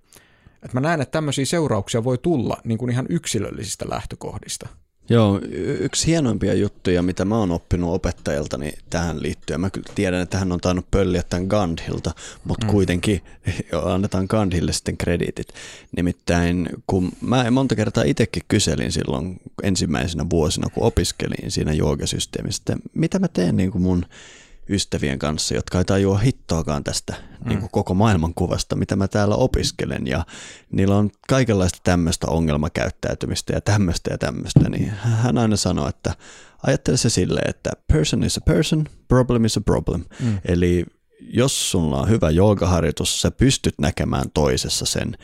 että mä näen, että tämmöisiä seurauksia voi tulla niin kuin ihan yksilöllisistä lähtökohdista – Joo, yksi hienoimpia juttuja, mitä mä oon oppinut opettajaltani tähän liittyen. Mä kyllä tiedän, että hän on tainnut pölliä tämän Gandhilta, mutta mm. kuitenkin jo, annetaan Gandhille sitten krediitit. Nimittäin kun mä monta kertaa itsekin kyselin silloin ensimmäisenä vuosina, kun opiskelin siinä joogasysteemistä, mitä mä teen niin kuin mun ystävien kanssa, jotka ei tajua hittoakaan tästä mm. niin kuin koko maailmankuvasta, mitä mä täällä opiskelen. Ja niillä on kaikenlaista tämmöistä ongelmakäyttäytymistä ja tämmöistä ja tämmöistä. Niin hän aina sanoo, että ajattele se silleen, että person is a person, problem is a problem. Mm. Eli jos sulla on hyvä joogaharjoitus, sä pystyt näkemään toisessa sen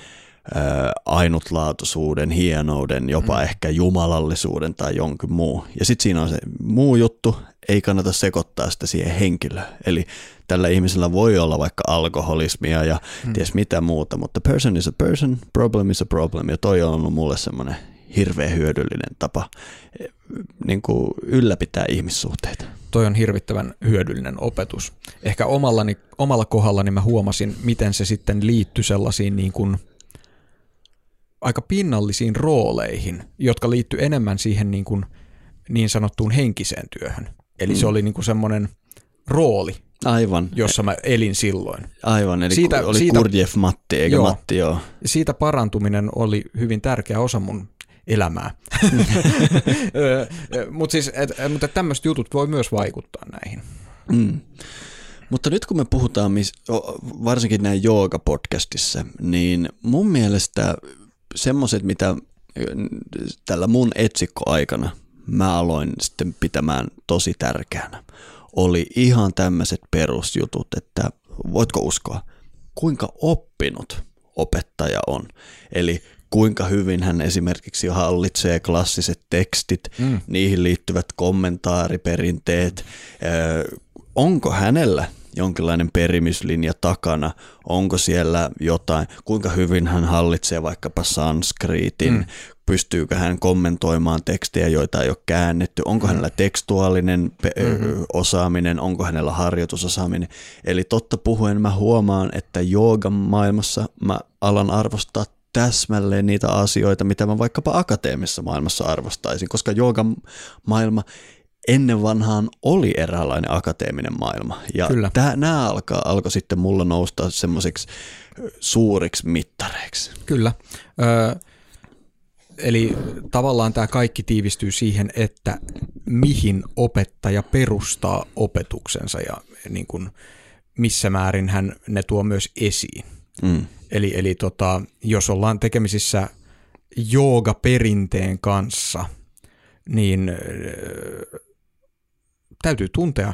ainutlaatuisuuden, hienouden, jopa mm. ehkä jumalallisuuden tai jonkin muu. Ja sitten siinä on se muu juttu, ei kannata sekoittaa sitä siihen henkilöön. Eli tällä ihmisellä voi olla vaikka alkoholismia ja mm. ties mitä muuta, mutta person is a person, problem is a problem. Ja toi on ollut mulle semmoinen hirveän hyödyllinen tapa eh, niin kuin ylläpitää ihmissuhteita. Toi on hirvittävän hyödyllinen opetus. Ehkä omallani, omalla kohdallani mä huomasin, miten se sitten liittyi sellaisiin niin kuin aika pinnallisiin rooleihin, jotka liittyy enemmän siihen niin, kuin niin sanottuun henkiseen työhön. Eli mm. se oli niin kuin semmoinen rooli, Aivan. jossa mä elin silloin. Aivan, eli siitä, oli siitä, Kurdjev Matti, eikä joo, Matti, joo. Siitä parantuminen oli hyvin tärkeä osa mun elämää. mutta siis, et, mutta tämmöiset jutut voi myös vaikuttaa näihin. Mm. Mutta nyt kun me puhutaan, varsinkin näin jooga-podcastissa, niin mun mielestä semmoiset, mitä tällä mun etsikkoaikana mä aloin sitten pitämään tosi tärkeänä, oli ihan tämmöiset perusjutut, että voitko uskoa, kuinka oppinut opettaja on. Eli kuinka hyvin hän esimerkiksi hallitsee klassiset tekstit, mm. niihin liittyvät kommentaariperinteet, onko hänellä jonkinlainen perimyslinja takana, onko siellä jotain, kuinka hyvin hän hallitsee vaikkapa sanskriitin, mm. pystyykö hän kommentoimaan tekstejä, joita ei ole käännetty, onko mm. hänellä tekstuaalinen pe- mm-hmm. osaaminen, onko hänellä harjoitusosaaminen. Eli totta puhuen mä huomaan, että joogan maailmassa mä alan arvostaa täsmälleen niitä asioita, mitä mä vaikkapa akateemisessa maailmassa arvostaisin, koska joogan maailma ennen vanhaan oli eräänlainen akateeminen maailma. Ja nämä alkaa, alkoi sitten mulla nousta semmoisiksi suuriksi mittareiksi. Kyllä. Ö, eli tavallaan tämä kaikki tiivistyy siihen, että mihin opettaja perustaa opetuksensa ja niin kuin, missä määrin hän ne tuo myös esiin. Mm. Eli, eli tota, jos ollaan tekemisissä jooga-perinteen kanssa, niin täytyy tuntea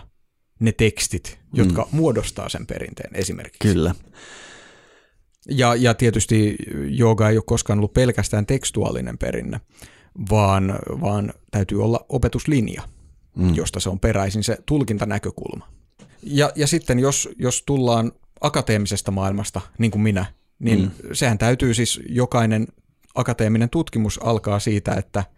ne tekstit, jotka mm. muodostaa sen perinteen esimerkiksi. Kyllä. Ja, ja tietysti jooga ei ole koskaan ollut pelkästään tekstuaalinen perinne, vaan, vaan täytyy olla opetuslinja, mm. josta se on peräisin se tulkintanäkökulma. Ja, ja sitten jos, jos tullaan akateemisesta maailmasta, niin kuin minä, niin mm. sehän täytyy siis jokainen akateeminen tutkimus alkaa siitä, että –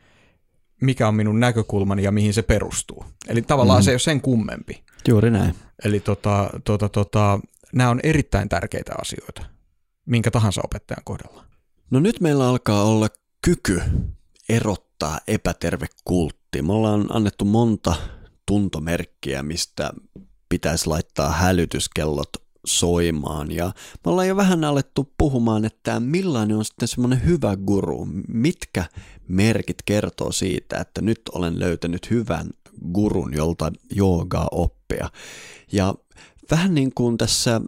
mikä on minun näkökulmani ja mihin se perustuu. Eli tavallaan mm. se ei ole sen kummempi. Juuri näin. Eli tota, tota, tota, nämä on erittäin tärkeitä asioita, minkä tahansa opettajan kohdalla. No nyt meillä alkaa olla kyky erottaa epäterve kultti. Me ollaan annettu monta tuntomerkkiä, mistä pitäisi laittaa hälytyskellot soimaan. Ja me ollaan jo vähän alettu puhumaan, että millainen on sitten semmoinen hyvä guru, mitkä merkit kertoo siitä, että nyt olen löytänyt hyvän gurun, jolta joogaa oppia. Ja vähän niin kuin tässä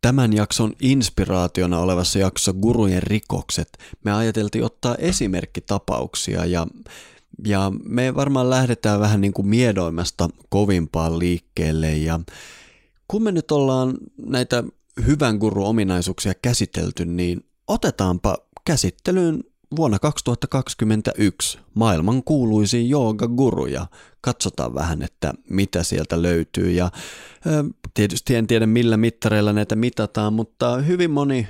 tämän jakson inspiraationa olevassa jaksossa Gurujen rikokset, me ajateltiin ottaa esimerkkitapauksia ja ja me varmaan lähdetään vähän niin kuin miedoimasta kovimpaan liikkeelle ja kun me nyt ollaan näitä hyvän guru ominaisuuksia käsitelty, niin otetaanpa käsittelyyn vuonna 2021 maailman kuuluisiin guru ja katsotaan vähän, että mitä sieltä löytyy. Ja tietysti en tiedä millä mittareilla näitä mitataan, mutta hyvin moni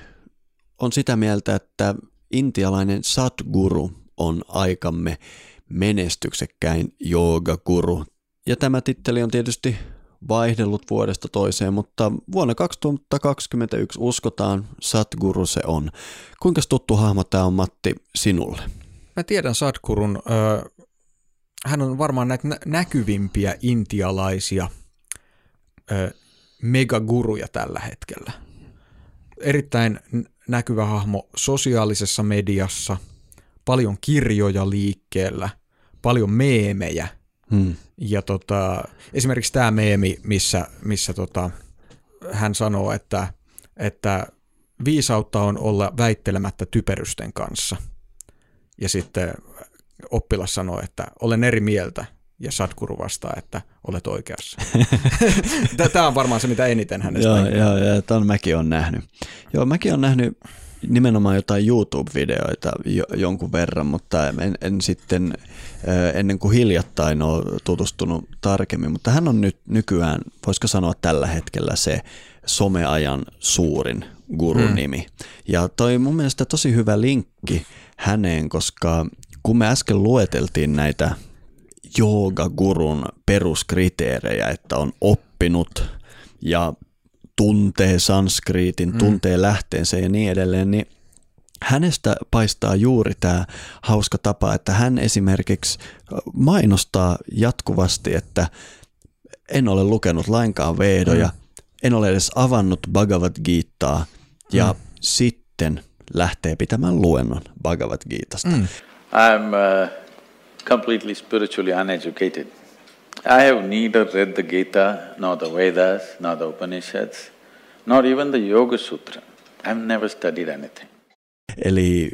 on sitä mieltä, että intialainen Sadguru on aikamme menestyksekkäin joogaguru. Ja tämä titteli on tietysti vaihdellut vuodesta toiseen, mutta vuonna 2021 uskotaan Satguru se on. Kuinka tuttu hahmo tämä on Matti sinulle? Mä tiedän Satgurun. hän on varmaan näitä näkyvimpiä intialaisia megaguruja tällä hetkellä. Erittäin näkyvä hahmo sosiaalisessa mediassa, paljon kirjoja liikkeellä, paljon meemejä. Hmm. Ja tota, esimerkiksi tämä meemi, missä, missä tota, hän sanoo, että, että viisautta on olla väittelemättä typerysten kanssa. Ja sitten oppilas sanoo, että olen eri mieltä, ja Sadhguru vastaa, että olet oikeassa. Tämä on varmaan se, mitä eniten hänestä Joo, joo, joo tämän mäkin olen nähnyt. Joo, mäkin olen nähnyt nimenomaan jotain YouTube-videoita jo, jonkun verran, mutta en, en sitten ennen kuin hiljattain ole tutustunut tarkemmin, mutta hän on nyt nykyään, voisiko sanoa tällä hetkellä se someajan suurin gurun mm. nimi. Ja toi mun mielestä tosi hyvä linkki häneen, koska kun me äsken lueteltiin näitä joogagurun peruskriteerejä, että on oppinut ja tuntee sanskriitin, mm. tuntee lähteensä ja niin edelleen, niin hänestä paistaa juuri tämä hauska tapa, että hän esimerkiksi mainostaa jatkuvasti, että en ole lukenut lainkaan vehdoja, mm. en ole edes avannut Bhagavad Gitaa ja mm. sitten lähtee pitämään luennon Bhagavad Gitasta. Mm. I'm uh, completely spiritually uneducated. I have neither read the Gita, nor the Vedas, nor the Upanishads, nor even the Yoga Sutra. I've never studied anything. Eli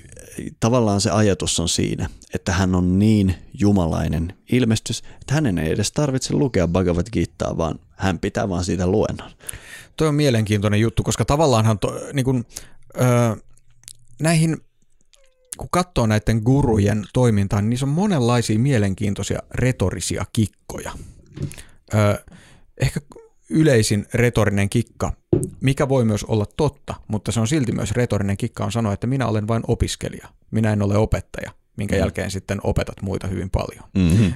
tavallaan se ajatus on siinä, että hän on niin jumalainen ilmestys, että hänen ei edes tarvitse lukea Bhagavad Gitaa, vaan hän pitää vaan siitä luennon. Tuo on mielenkiintoinen juttu, koska tavallaanhan to, niin kun, ö, näihin kun katsoo näiden gurujen toimintaa, niin niissä on monenlaisia mielenkiintoisia retorisia kikkoja. Ö, ehkä yleisin retorinen kikka, mikä voi myös olla totta, mutta se on silti myös retorinen kikka, on sanoa, että minä olen vain opiskelija, minä en ole opettaja, minkä mm. jälkeen sitten opetat muita hyvin paljon. Mm-hmm.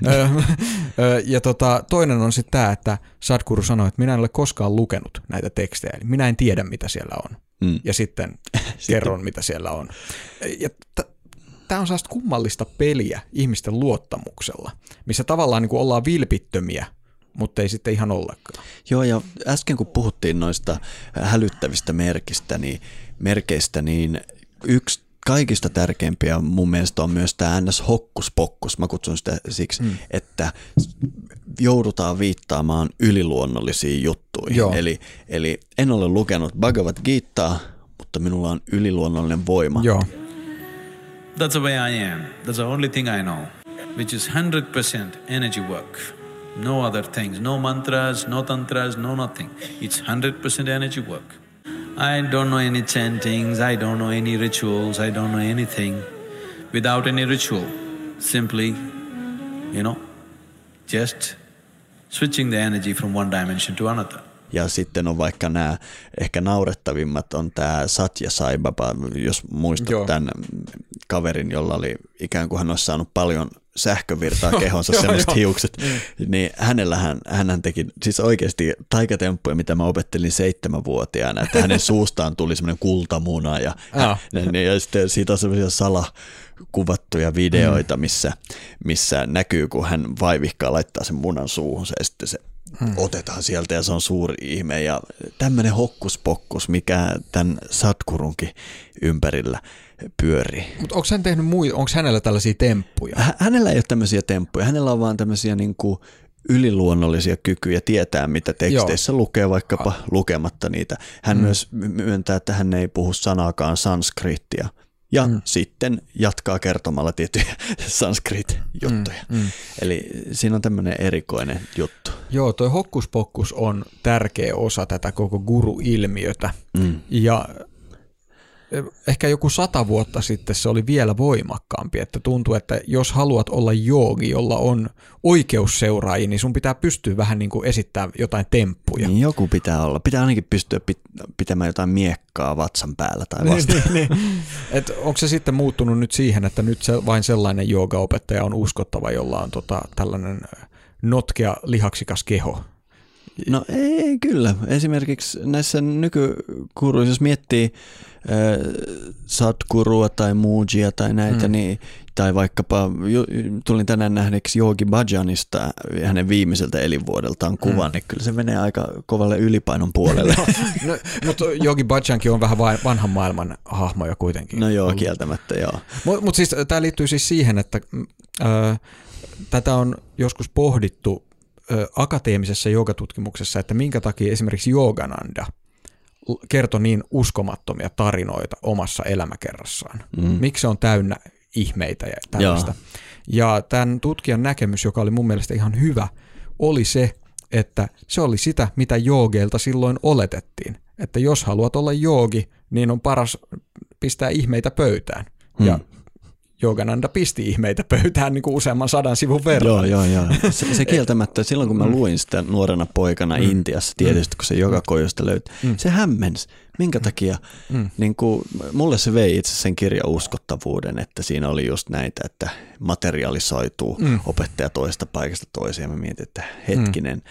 ja tota, toinen on sitten tämä, että Sadhguru sanoi, että minä en ole koskaan lukenut näitä tekstejä, eli minä en tiedä, mitä siellä on. Mm. Ja sitten kerron, mitä siellä on. Ja t- Tämä on sellaista kummallista peliä ihmisten luottamuksella, missä tavallaan niin kuin ollaan vilpittömiä mutta ei sitten ihan ollenkaan. Joo, ja äsken kun puhuttiin noista hälyttävistä merkistä, niin, merkeistä, niin yksi kaikista tärkeimpiä mun mielestä on myös tämä ns. hokkuspokkus. Mä kutsun sitä siksi, hmm. että joudutaan viittaamaan yliluonnollisiin juttuihin. Eli, eli en ole lukenut Bhagavad Gitaa, mutta minulla on yliluonnollinen voima. Joo. That's the way I am. That's the only thing I know, which is 100% energy work. No other things, no mantras, no tantras, no nothing. It's 100% energy work. I don't know any chantings, I don't know any rituals, I don't know anything. Without any ritual, simply, you know, just switching the energy from one dimension to another. Ja sitten on vaikka nämä ehkä naurettavimmat on tämä Satya Sai Baba, jos muistat Joo. tämän kaverin, jolla oli ikään kuin hän olisi saanut paljon sähkövirtaa kehonsa, sellaiset hiukset, mm. niin hänellähän, hän teki siis oikeasti taikatemppuja, mitä mä opettelin seitsemänvuotiaana, että hänen suustaan tuli semmoinen kultamuna ja, ja, ja sitten siitä on semmoisia salakuvattuja videoita, mm. missä, missä näkyy, kun hän vaivihkaa laittaa sen munan suuhun ja sitten se hmm. otetaan sieltä ja se on suuri ihme ja tämmöinen hokkuspokkus, mikä tämän Satkurunkin ympärillä pyörii. Mutta onko hän tehnyt mui, onko hänellä tällaisia temppuja? H- hänellä ei ole tämmöisiä temppuja, hänellä on vaan tämmöisiä niin kuin yliluonnollisia kykyjä tietää, mitä teksteissä Joo. lukee, vaikkapa A- lukematta niitä. Hän hmm. myös myöntää, että hän ei puhu sanaakaan sanskrittia, Ja mm. sitten jatkaa kertomalla tiettyjä sanskrit-juttuja. Mm, mm. Eli siinä on tämmöinen erikoinen juttu. Joo, toi hokkuspokkus on tärkeä osa tätä koko guru-ilmiötä. Mm. Ja ehkä joku sata vuotta sitten se oli vielä voimakkaampi, että tuntuu, että jos haluat olla joogi, jolla on oikeusseuraajia, niin sun pitää pystyä vähän niin kuin esittämään jotain temppuja. Niin joku pitää olla. Pitää ainakin pystyä pitämään jotain miekkaa vatsan päällä tai niin, vasta. niin, niin, niin. Et onko se sitten muuttunut nyt siihen, että nyt se, vain sellainen joogaopettaja on uskottava, jolla on tota, tällainen notkea lihaksikas keho? No ei kyllä. Esimerkiksi näissä nykykuruissa, jos miettii Satkurua tai Mujia tai näitä, mm. niin, tai vaikkapa tulin tänään nähneeksi Jogi Bajanista hänen viimeiseltä elinvuodeltaan kuvan, mm. niin kyllä se menee aika kovalle ylipainon puolelle. no, no, mutta Jogi Bajankin on vähän vanhan maailman hahmoja kuitenkin. No joo, kieltämättä joo. Mutta mut siis tämä liittyy siis siihen, että äh, tätä on joskus pohdittu akateemisessa joogatutkimuksessa, että minkä takia esimerkiksi Yogananda kertoi niin uskomattomia tarinoita omassa elämäkerrassaan. Mm. Miksi se on täynnä ihmeitä ja tällaista. Ja tämän tutkijan näkemys, joka oli mun mielestä ihan hyvä, oli se, että se oli sitä, mitä joogeilta silloin oletettiin. Että jos haluat olla joogi, niin on paras pistää ihmeitä pöytään. Mm. Ja Jogananda pisti ihmeitä pöytään niin kuin useamman sadan sivun verran. Joo, joo, joo. Se, se kieltämättä, silloin kun mä mm. luin sitä nuorena poikana mm. Intiassa, tietysti kun se joka kojusta löytyi, mm. se hämmensi. Minkä takia? Mm. Niin kuin, mulle se vei itse sen kirjan uskottavuuden, että siinä oli just näitä, että materialisoituu mm. opettaja toista paikasta toiseen. Mä mietin, että hetkinen. Mm.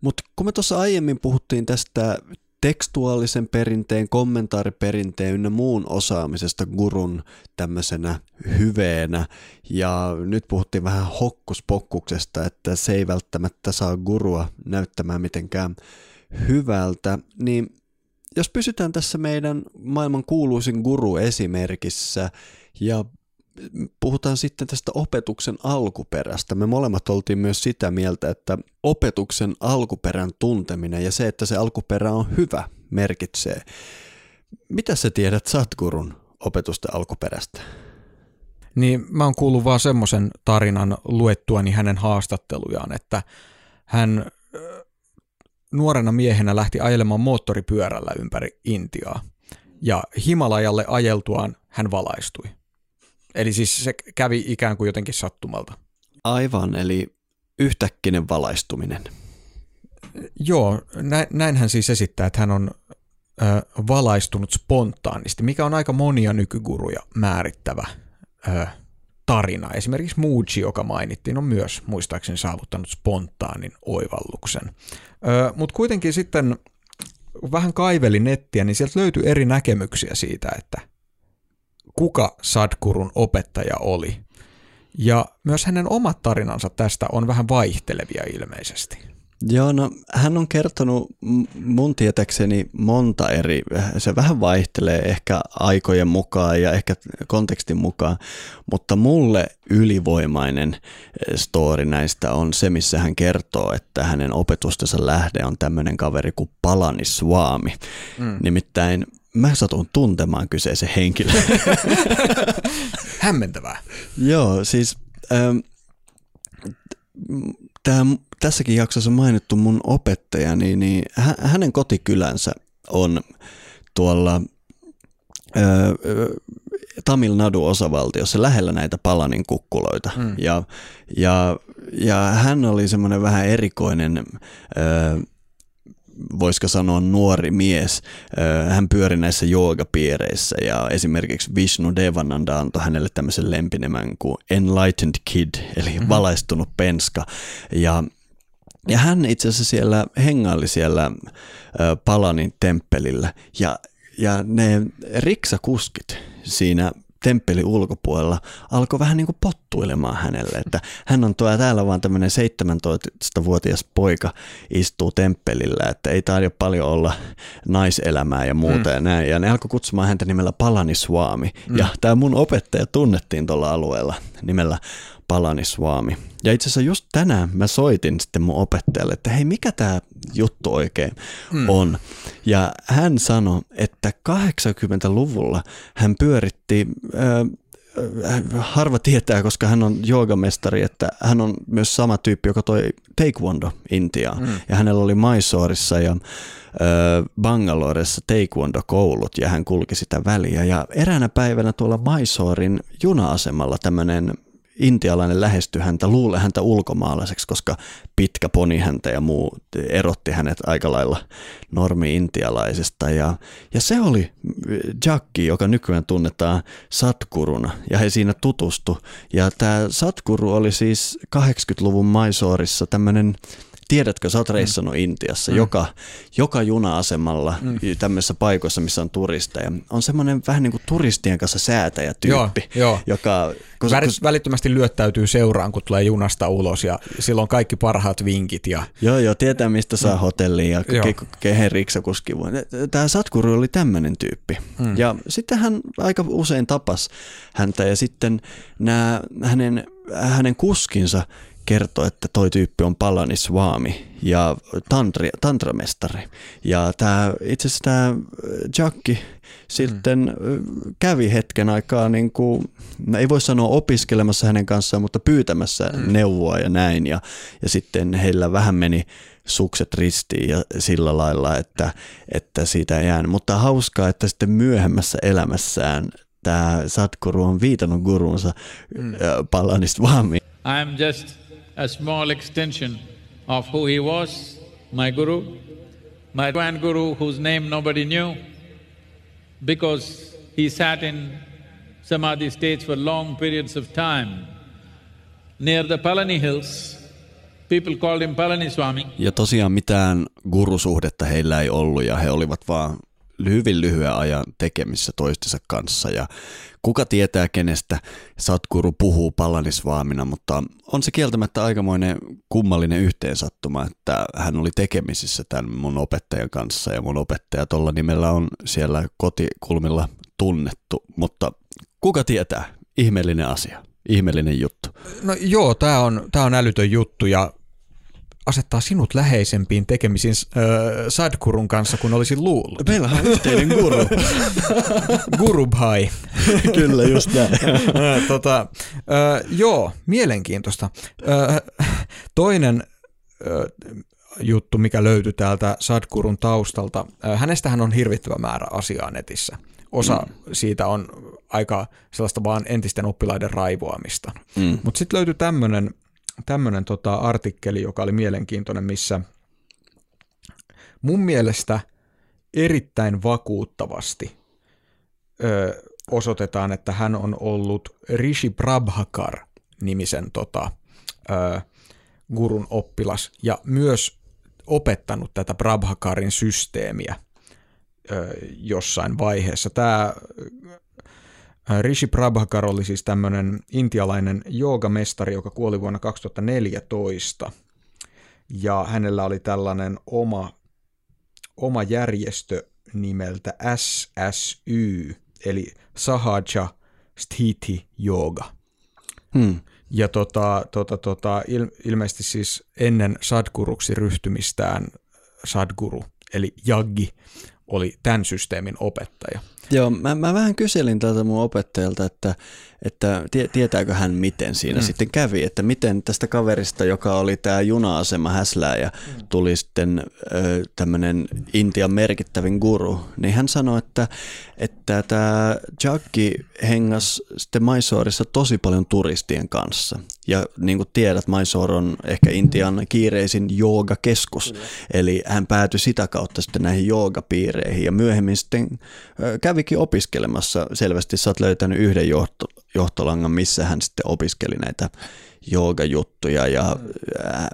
Mutta kun me tuossa aiemmin puhuttiin tästä tekstuaalisen perinteen, kommentaariperinteen ynnä muun osaamisesta gurun tämmöisenä hyveenä. Ja nyt puhuttiin vähän hokkuspokkuksesta, että se ei välttämättä saa gurua näyttämään mitenkään hyvältä. Niin jos pysytään tässä meidän maailman kuuluisin guru-esimerkissä ja puhutaan sitten tästä opetuksen alkuperästä. Me molemmat oltiin myös sitä mieltä, että opetuksen alkuperän tunteminen ja se, että se alkuperä on hyvä, merkitsee. Mitä sä tiedät Satgurun opetusten alkuperästä? Niin mä oon kuullut vaan semmoisen tarinan luettuani hänen haastattelujaan, että hän nuorena miehenä lähti ajelemaan moottoripyörällä ympäri Intiaa. Ja Himalajalle ajeltuaan hän valaistui. Eli siis se kävi ikään kuin jotenkin sattumalta. Aivan, eli yhtäkkinen valaistuminen. Joo, näin hän siis esittää, että hän on ö, valaistunut spontaanisti, mikä on aika monia nykyguruja määrittävä ö, tarina. Esimerkiksi Muji, joka mainittiin, on myös muistaakseni saavuttanut spontaanin oivalluksen. Mutta kuitenkin sitten vähän kaiveli nettiä, niin sieltä löytyi eri näkemyksiä siitä, että kuka Sadkurun opettaja oli. Ja myös hänen omat tarinansa tästä on vähän vaihtelevia ilmeisesti. Joo, no hän on kertonut mun tietäkseni monta eri, se vähän vaihtelee ehkä aikojen mukaan ja ehkä kontekstin mukaan, mutta mulle ylivoimainen eh, story näistä on se, missä hän kertoo, että hänen opetustensa lähde on tämmöinen kaveri kuin Palani Swami. Mm. Nimittäin mä satun tuntemaan kyseisen henkilön. Hämmentävää. Joo, siis ähm, tää, tässäkin jaksossa mainittu mun opettaja, niin, niin hänen kotikylänsä on tuolla äh, Tamil Nadu-osavaltiossa lähellä näitä Palanin kukkuloita. Mm. Ja, ja, ja hän oli semmoinen vähän erikoinen äh, voisiko sanoa nuori mies. Hän pyöri näissä joogapiireissä ja esimerkiksi Vishnu Devananda antoi hänelle tämmöisen lempinemän kuin Enlightened Kid, eli mm-hmm. valaistunut penska. Ja ja hän itse asiassa siellä hengaili siellä Palanin temppelillä ja, ja ne riksakuskit siinä temppelin ulkopuolella alkoi vähän niin kuin pottuilemaan hänelle, että hän on tuo täällä vaan tämmöinen 17-vuotias poika istuu temppelillä, että ei taida paljon olla naiselämää ja muuta mm. ja näin. Ja ne alkoi kutsumaan häntä nimellä Palani Swami. Mm. Ja tämä mun opettaja tunnettiin tuolla alueella nimellä Palaniswami. Ja itse asiassa just tänään mä soitin sitten mun opettajalle, että hei, mikä tämä juttu oikein mm. on. Ja hän sanoi, että 80-luvulla hän pyöritti... Äh, harva tietää, koska hän on joogamestari, että hän on myös sama tyyppi, joka toi taekwondo Intiaan. Mm. Ja hänellä oli Mysoreissa ja Bangaloressa taekwondo-koulut ja hän kulki sitä väliä. Ja eräänä päivänä tuolla Mysorin juna-asemalla tämmöinen intialainen lähestyi häntä, luule häntä ulkomaalaiseksi, koska pitkä poni häntä ja muu erotti hänet aika lailla normi-intialaisesta. Ja, ja se oli Jackie, joka nykyään tunnetaan Satkuruna, ja he siinä tutustu. Ja tämä Satkuru oli siis 80-luvun Maisoorissa tämmöinen tiedätkö, sä oot mm. reissannut mm. Intiassa, mm. joka, joka juna-asemalla mm. tämmöisissä paikoissa, missä on turisteja, on semmoinen vähän niin kuin turistien kanssa säätäjä tyyppi, joo, joo. joka... Kun, Värit, kun, välittömästi lyöttäytyy seuraan, kun tulee junasta ulos ja silloin kaikki parhaat vinkit. Ja... Joo, joo, tietää mistä saa mm. hotelliin ja ke, kehen riksakuski voi. Tämä Satkuru oli tämmöinen tyyppi. Mm. Ja sitten hän aika usein tapas häntä ja sitten nämä hänen, hänen kuskinsa kertoi, että toi tyyppi on Palaniswami ja tantri, tantramestari. Ja tämä, itse asiassa tämä Jacki sitten mm. kävi hetken aikaa, niin kuin, ei voi sanoa opiskelemassa hänen kanssaan, mutta pyytämässä mm. neuvoa ja näin. Ja, ja sitten heillä vähän meni sukset ristiin ja sillä lailla, että, että siitä ei jäänyt. Mutta hauskaa, että sitten myöhemmässä elämässään tämä Sadhguru on viitannut gurunsa mm. Palaniswami. I'm just a small extension of who he was, my guru, my grand guru whose name nobody knew, because he sat in samadhi states for long periods of time. Near the Palani hills, people called him Palani Swami. Ja tosiaan mitään gurusuhdetta heillä ei ollut ja he olivat vaan hyvin lyhyen ajan tekemissä toistensa kanssa. Ja kuka tietää kenestä Satkuru puhuu Palanisvaamina, mutta on se kieltämättä aikamoinen kummallinen yhteensattuma, että hän oli tekemisissä tämän mun opettajan kanssa. Ja mun opettaja tuolla nimellä on siellä kotikulmilla tunnettu, mutta kuka tietää, ihmeellinen asia, ihmeellinen juttu. No joo, tämä on, tää on älytön juttu ja asettaa sinut läheisempiin tekemisiin äh, Sadkurun kanssa, kun olisin luullut. Meillä on yhteinen guru. Gurubhai. Kyllä, just näin. tota, äh, joo, mielenkiintoista. Äh, toinen äh, juttu, mikä löytyy täältä Sadkurun taustalta. Äh, hänestähän on hirvittävä määrä asiaa netissä. Osa mm. siitä on aika sellaista vaan entisten oppilaiden raivoamista. Mm. Mutta sitten löytyy tämmöinen tämmöinen tota artikkeli, joka oli mielenkiintoinen, missä mun mielestä erittäin vakuuttavasti ö, osoitetaan, että hän on ollut Rishi Prabhakar nimisen tota, ö, gurun oppilas ja myös opettanut tätä Prabhakarin systeemiä jossain vaiheessa. Tämä Rishi Prabhakar oli siis tämmöinen intialainen joogamestari, joka kuoli vuonna 2014. Ja hänellä oli tällainen oma, oma järjestö nimeltä SSY, eli Sahaja Sthiti Yoga. Hmm. Ja tota, tota, tota, il, ilmeisesti siis ennen sadguruksi ryhtymistään sadguru, eli jaggi, oli tämän systeemin opettaja. Joo, mä, mä vähän kyselin tältä mun opettajalta, että, että tietääkö hän miten siinä mm. sitten kävi, että miten tästä kaverista, joka oli tämä juna-asema häslääjä, mm. tuli sitten tämmöinen Intian merkittävin guru, niin hän sanoi, että, että tämä Jacki hengas sitten Maisoorissa tosi paljon turistien kanssa. Ja niin kuin tiedät, Mysore on ehkä Intian kiireisin joogakeskus, eli hän päätyi sitä kautta sitten näihin joogapiireihin ja myöhemmin sitten kävikin opiskelemassa. Selvästi sä oot löytänyt yhden johto, johtolangan, missä hän sitten opiskeli näitä joogajuttuja ja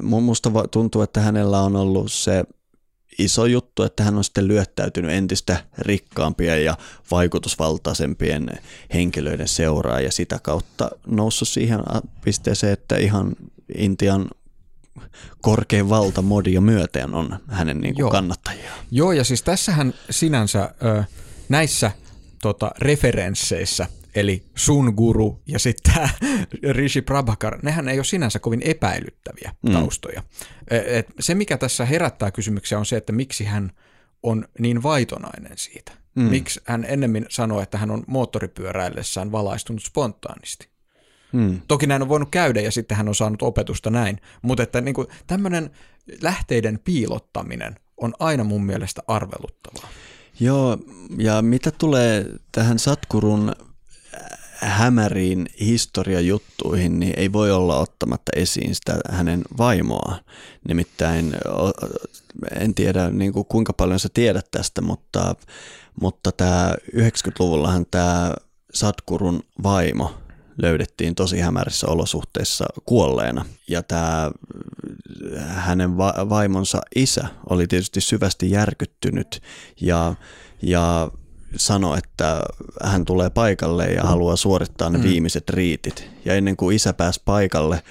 musta tuntuu, että hänellä on ollut se iso juttu, että hän on sitten lyöttäytynyt entistä rikkaampien ja vaikutusvaltaisempien henkilöiden seuraa ja sitä kautta noussut siihen pisteeseen, että ihan Intian korkein valta modia myöten on hänen niin kuin kannattajia. Joo, ja siis tässähän sinänsä näissä tota, referensseissä eli sun guru ja sitten tämä Rishi Prabhakar, nehän ei ole sinänsä kovin epäilyttäviä Mm. taustoja. E- Et se, mikä tässä herättää kysymyksiä, on se, että miksi hän on niin vaitonainen siitä. Mm. Miksi hän ennemmin sanoo, että hän on moottoripyöräillessään valaistunut spontaanisti. Mm. Toki näin on voinut käydä ja sitten hän on saanut opetusta näin, mutta että niin kuin tämmöinen lähteiden piilottaminen on aina mun mielestä arveluttavaa. Joo, ja mitä tulee tähän Satkurun hämäriin historiajuttuihin, niin ei voi olla ottamatta esiin sitä hänen vaimoaan. Nimittäin en tiedä niin kuin kuinka paljon sä tiedät tästä, mutta, mutta tämä 90-luvullahan tämä Satkurun vaimo löydettiin tosi hämärissä olosuhteissa kuolleena. Ja tämä hänen va- vaimonsa isä oli tietysti syvästi järkyttynyt ja, ja sanoi, että hän tulee paikalle ja haluaa suorittaa ne viimeiset riitit. Ja ennen kuin isä pääsi paikalle,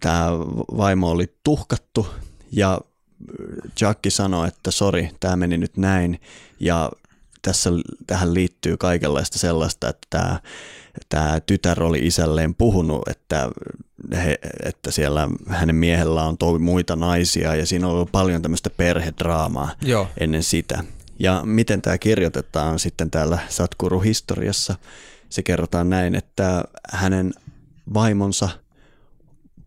tämä vaimo oli tuhkattu ja Jacki sanoi, että sori, tämä meni nyt näin ja tässä, tähän liittyy kaikenlaista sellaista, että tämä, tämä tytär oli isälleen puhunut, että, he, että siellä hänen miehellä on toi muita naisia ja siinä on ollut paljon tämmöistä perhedraamaa Joo. ennen sitä. Ja miten tämä kirjoitetaan sitten täällä Satkuru-historiassa? Se kerrotaan näin, että hänen vaimonsa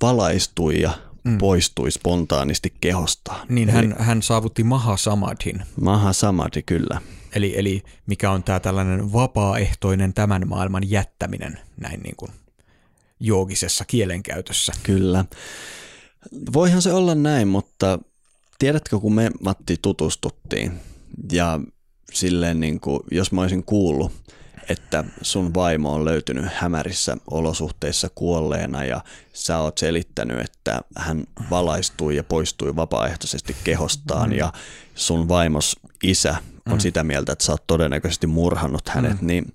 valaistui ja mm. poistui spontaanisti kehostaan. Niin hän, hän saavutti Mahasamadhin, Maha Samadhi kyllä. eli, eli mikä on tämä tällainen vapaaehtoinen tämän maailman jättäminen näin niin kuin joogisessa kielenkäytössä. Kyllä. Voihan se olla näin, mutta tiedätkö, kun me Matti tutustuttiin ja silleen niin kuin, jos mä olisin kuullut, että sun vaimo on löytynyt hämärissä olosuhteissa kuolleena ja sä oot selittänyt, että hän valaistui ja poistui vapaaehtoisesti kehostaan ja sun vaimos isä on sitä mieltä, että sä oot todennäköisesti murhannut hänet, niin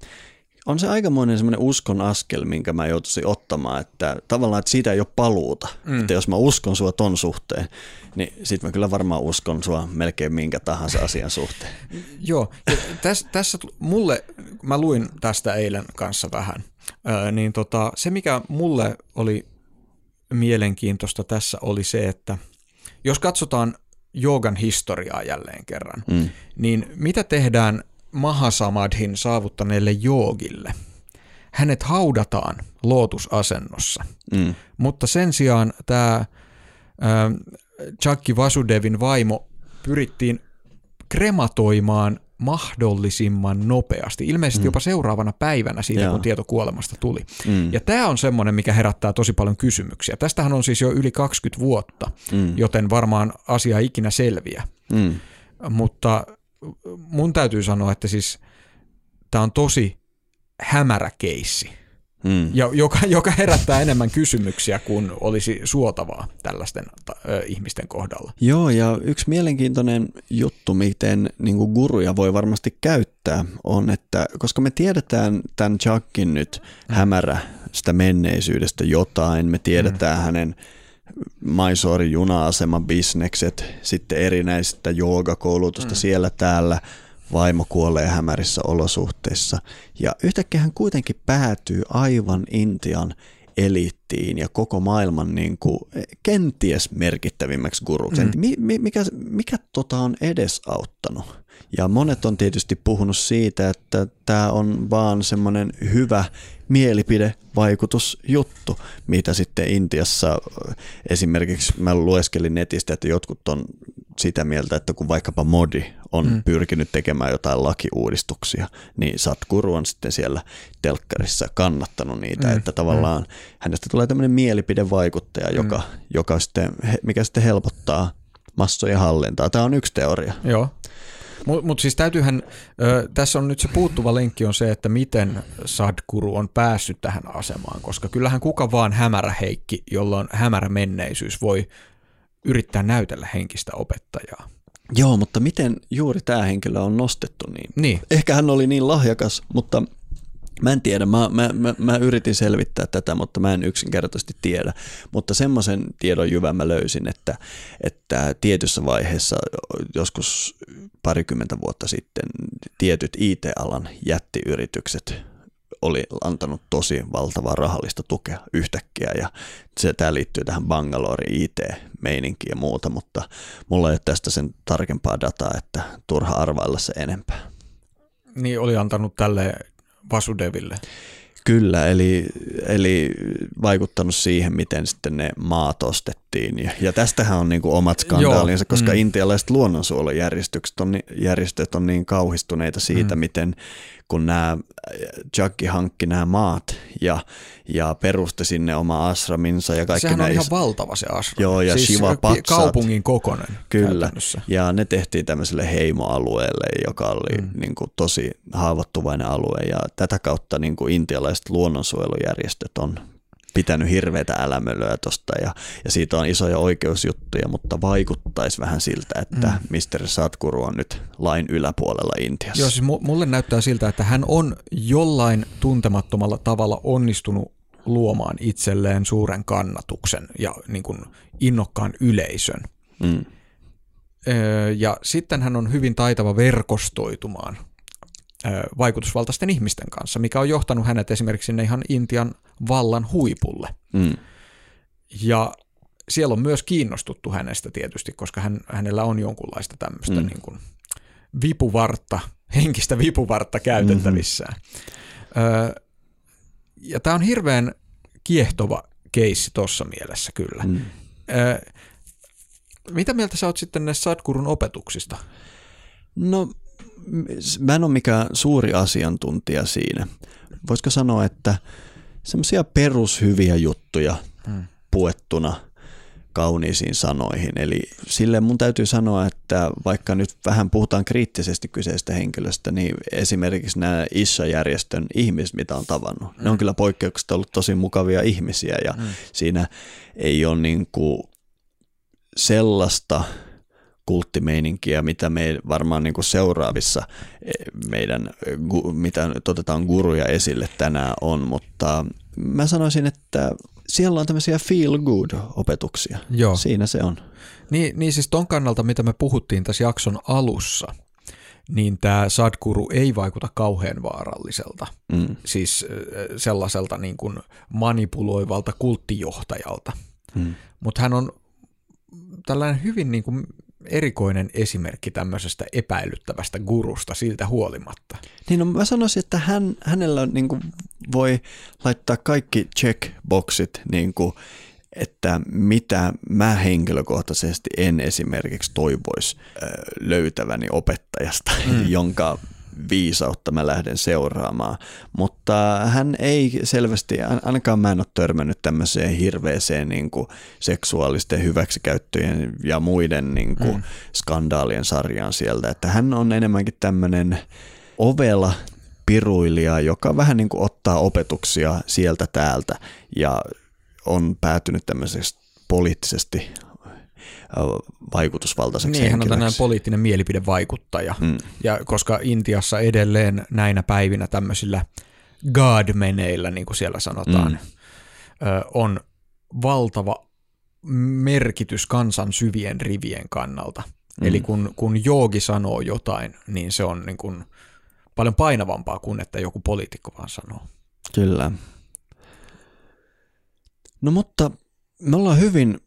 on se aikamoinen semmoinen uskon askel, minkä mä joutuisin ottamaan, että tavallaan, että siitä ei ole paluuta. Mm. Että jos mä uskon sua ton suhteen, niin sit mä kyllä varmaan uskon sua melkein minkä tahansa asian suhteen. Joo, ja tässä, tässä mulle, mä luin tästä eilen kanssa vähän, öö, niin tota, se mikä mulle oli mielenkiintoista tässä oli se, että jos katsotaan joogan historiaa jälleen kerran, mm. niin mitä tehdään Mahasamadhin saavuttaneelle joogille? Hänet haudataan lootusasennossa, Mm. mutta sen sijaan tämä Chakki Vasudevin vaimo pyrittiin krematoimaan mahdollisimman nopeasti, ilmeisesti jopa seuraavana päivänä siitä, Joo. kun tieto kuolemasta tuli. Mm. Ja tämä on semmoinen, mikä herättää tosi paljon kysymyksiä. Tästähän on siis jo yli 20 vuotta, Mm. joten varmaan asia ei ikinä selviä. Mm. Mutta mun täytyy sanoa, että siis tämä on tosi hämärä keissi, Mm. ja joka, joka herättää enemmän kysymyksiä kuin olisi suotavaa tällaisten ö, ihmisten kohdalla. Joo, ja yksi mielenkiintoinen juttu, miten niin kuin guruja voi varmasti käyttää, on, että koska me tiedetään tämän Chuckin nyt hämärä sitä menneisyydestä jotain, me tiedetään mm. hänen Mysore juna-aseman bisnekset, sitten erinäistä joogakoulutusta mm. siellä täällä, vaimo kuolee hämärissä olosuhteissa. Ja yhtäkkiä hän kuitenkin päätyy aivan Intian eliittiin ja koko maailman niin kuin, kenties merkittävimmäksi guruksi. Mm. Mi, mikä, mikä tota on edesauttanut? Ja monet on tietysti puhunut siitä, että tämä on vaan semmoinen hyvä mielipidevaikutusjuttu, mitä sitten Intiassa esimerkiksi mä lueskelin netistä, että jotkut on sitä mieltä, että kun vaikkapa Modi on mm. pyrkinyt tekemään jotain lakiuudistuksia, niin Satguru on sitten siellä telkkarissa kannattanut niitä, mm. että tavallaan mm. hänestä tulee tämmöinen mielipidevaikuttaja, joka, mm. joka sitten, mikä sitten helpottaa massojen hallintaa. Tämä on yksi teoria. Joo. Mutta mut siis täytyyhän, ö, tässä on nyt se puuttuva lenkki on se, että miten Sadguru on päässyt tähän asemaan, koska kyllähän kuka vaan hämärä heikki, jolla on hämärä menneisyys, voi yrittää näytellä henkistä opettajaa. Joo, mutta miten juuri tämä henkilö on nostettu niin? Niin. Ehkä hän oli niin lahjakas, mutta mä en tiedä. Mä, mä, mä, mä yritin selvittää tätä, mutta mä en yksinkertaisesti tiedä. Mutta semmoisen tiedon jyvän mä löysin, että, että tietyssä vaiheessa joskus parikymmentä vuotta sitten tietyt IT-alan jättiyritykset oli antanut tosi valtavaa rahallista tukea yhtäkkiä ja se, tämä liittyy tähän Bangalorein IT-meininkiin ja muuta, mutta mulla ei ole tästä sen tarkempaa dataa, että turha arvailla se enempää. Niin oli antanut tälle Vasudeville. Kyllä, eli, eli vaikuttanut siihen, miten sitten ne maat ostettiin. Ja, ja tästähän on niin kuin omat skandaalinsa, Joo. koska mm. intialaiset luonnonsuojelujärjestöt on, järjestöt on niin kauhistuneita siitä, mm. miten kun nämä Jackie hankki nämä maat ja, ja perusti sinne oma asraminsa ja kaikki Sehän on ihan valtava se asram. Joo, ja siis Shiva Patsat. kaupungin kokonen. Kyllä, ja ne tehtiin tämmöiselle heimoalueelle, joka oli mm. niin kuin, tosi haavoittuvainen alue ja tätä kautta niin kuin intialaiset luonnonsuojelujärjestöt on pitänyt hirveitä älämölöä tosta ja, ja siitä on isoja oikeusjuttuja, mutta vaikuttaisi vähän siltä, että mm. Mr. Sadhguru on nyt lain yläpuolella Intiassa. Joo, siis mulle näyttää siltä, että hän on jollain tuntemattomalla tavalla onnistunut luomaan itselleen suuren kannatuksen ja niin kuin innokkaan yleisön. Mm. Ja sitten hän on hyvin taitava verkostoitumaan vaikutusvaltaisten ihmisten kanssa, mikä on johtanut hänet esimerkiksi sinne ihan Intian vallan huipulle. Mm. Ja siellä on myös kiinnostuttu hänestä tietysti, koska hän, hänellä on jonkunlaista tämmöistä mm. niin kuin vipuvartta, henkistä vipuvartta käytettävissään. Mm-hmm. Öö, ja tämä on hirveän kiehtova keissi tuossa mielessä kyllä. Mm. Öö, mitä mieltä sä oot sitten näistä Sadgurun opetuksista? No mä en ole mikään suuri asiantuntija siinä. Voisiko sanoa, että semmoisia perushyviä juttuja hmm. puettuna kauniisiin sanoihin. Eli sille mun täytyy sanoa, että vaikka nyt vähän puhutaan kriittisesti kyseistä henkilöstä, niin esimerkiksi nämä Isha-järjestön ihmiset, mitä on tavannut, hmm. ne on kyllä poikkeuksista ollut tosi mukavia ihmisiä ja hmm. siinä ei ole niin kuin sellaista – kulttimeininkiä, mitä me varmaan niin kuin seuraavissa eh, meidän, mitä nyt otetaan guruja esille tänään on, mutta mä sanoisin, että siellä on tämmöisiä feel good opetuksia. Joo. Siinä se on. Niin, niin siis ton kannalta, mitä me puhuttiin tässä jakson alussa, niin tämä Sadguru ei vaikuta kauhean vaaralliselta. Mm. Siis sellaiselta niin kuin manipuloivalta kulttijohtajalta. Mm. Mutta hän on tällainen hyvin niin kuin erikoinen esimerkki tämmöisestä epäilyttävästä gurusta siltä huolimatta. Niin no mä sanoisin, että hän, hänellä niin kuin voi laittaa kaikki checkboxit, niin kuin, että mitä mä henkilökohtaisesti en esimerkiksi toivoisi löytäväni opettajasta, mm. jonka viisautta mä lähden seuraamaan. Mutta hän ei selvästi, ainakaan mä en ole törmännyt tämmöiseen hirveeseen niin kuin seksuaalisten hyväksikäyttöjen ja muiden niin kuin mm. skandaalien sarjaan sieltä. Että hän on enemmänkin tämmöinen ovela piruilija, joka vähän niin kuin ottaa opetuksia sieltä täältä ja on päätynyt tämmöisestä poliittisesti vaikutusvaltaiseksi Niin, hän on tämmöinen poliittinen mielipidevaikuttaja. Mm. Ja koska Intiassa edelleen näinä päivinä tämmöisillä godmeneillä, niin kuin siellä sanotaan, mm. on valtava merkitys kansan syvien rivien kannalta. Mm. Eli kun, kun joogi sanoo jotain, niin se on niin kuin paljon painavampaa kuin että joku poliitikko vaan sanoo. Kyllä. No mutta me ollaan hyvin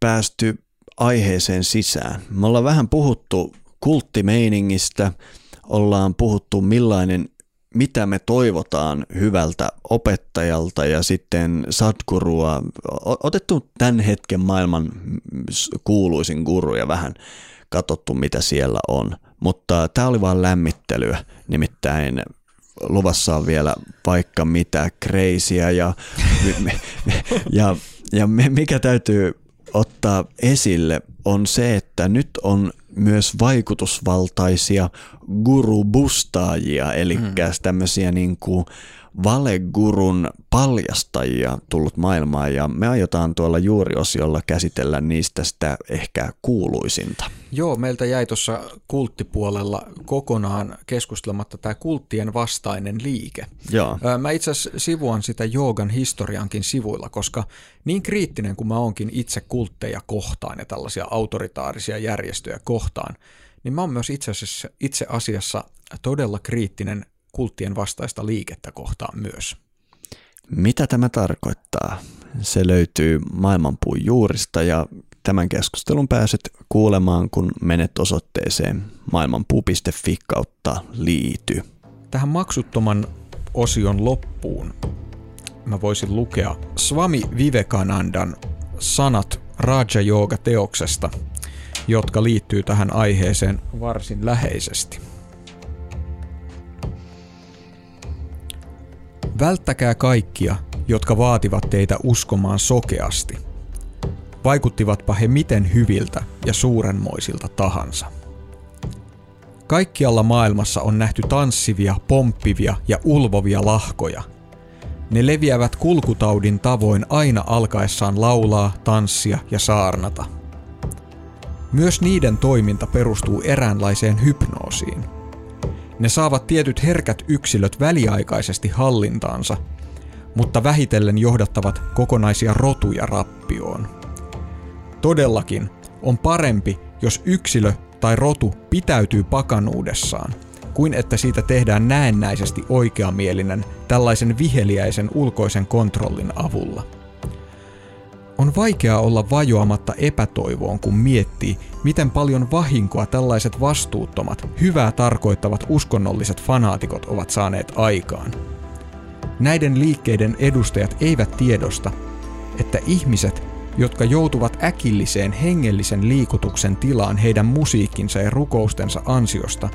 päästy aiheeseen sisään. Me ollaan vähän puhuttu kulttimeiningistä, ollaan puhuttu millainen, mitä me toivotaan hyvältä opettajalta ja sitten satkurua, otettu tämän hetken maailman kuuluisin guru ja vähän katsottu mitä siellä on. Mutta tämä oli vain lämmittelyä, nimittäin luvassa on vielä vaikka mitä kreisiä ja, ja, ja mikä täytyy ottaa esille on se, että nyt on myös vaikutusvaltaisia gurubustaajia, eli mm. tämmöisiä niin kuin valegurun paljastajia tullut maailmaan ja me aiotaan tuolla juuriosiolla käsitellä niistä sitä ehkä kuuluisinta. Joo, meiltä jäi tuossa kulttipuolella kokonaan keskustelematta tämä kulttien vastainen liike. Joo. Mä itse asiassa sivuan sitä joogan historiankin sivuilla, koska niin kriittinen kuin mä onkin itse kultteja kohtaan ja tällaisia autoritaarisia järjestöjä kohtaan, niin mä oon myös itse asiassa, itse asiassa todella kriittinen kulttien vastaista liikettä kohtaan myös. Mitä tämä tarkoittaa? Se löytyy maailmanpuun juurista ja tämän keskustelun pääset kuulemaan, kun menet osoitteeseen maailmanpuu.fi kautta liity. Tähän maksuttoman osion loppuun mä voisin lukea Swami Vivekanandan sanat Raja Yoga teoksesta, jotka liittyy tähän aiheeseen varsin läheisesti. Välttäkää kaikkia, jotka vaativat teitä uskomaan sokeasti. Vaikuttivatpa he miten hyviltä ja suurenmoisilta tahansa. Kaikkialla maailmassa on nähty tanssivia, pomppivia ja ulvovia lahkoja. Ne leviävät kulkutaudin tavoin aina alkaessaan laulaa, tanssia ja saarnata. Myös niiden toiminta perustuu eräänlaiseen hypnoosiin. Ne saavat tietyt herkät yksilöt väliaikaisesti hallintaansa, mutta vähitellen johdattavat kokonaisia rotuja rappioon. Todellakin on parempi, jos yksilö tai rotu pitäytyy pakanuudessaan, kuin että siitä tehdään näennäisesti oikeamielinen tällaisen viheliäisen ulkoisen kontrollin avulla. On vaikea olla vajoamatta epätoivoon, kun miettii, miten paljon vahinkoa tällaiset vastuuttomat, hyvää tarkoittavat uskonnolliset fanaatikot ovat saaneet aikaan. Näiden liikkeiden edustajat eivät tiedosta, että ihmiset, jotka joutuvat äkilliseen hengellisen liikutuksen tilaan heidän musiikkinsa ja rukoustensa ansiosta,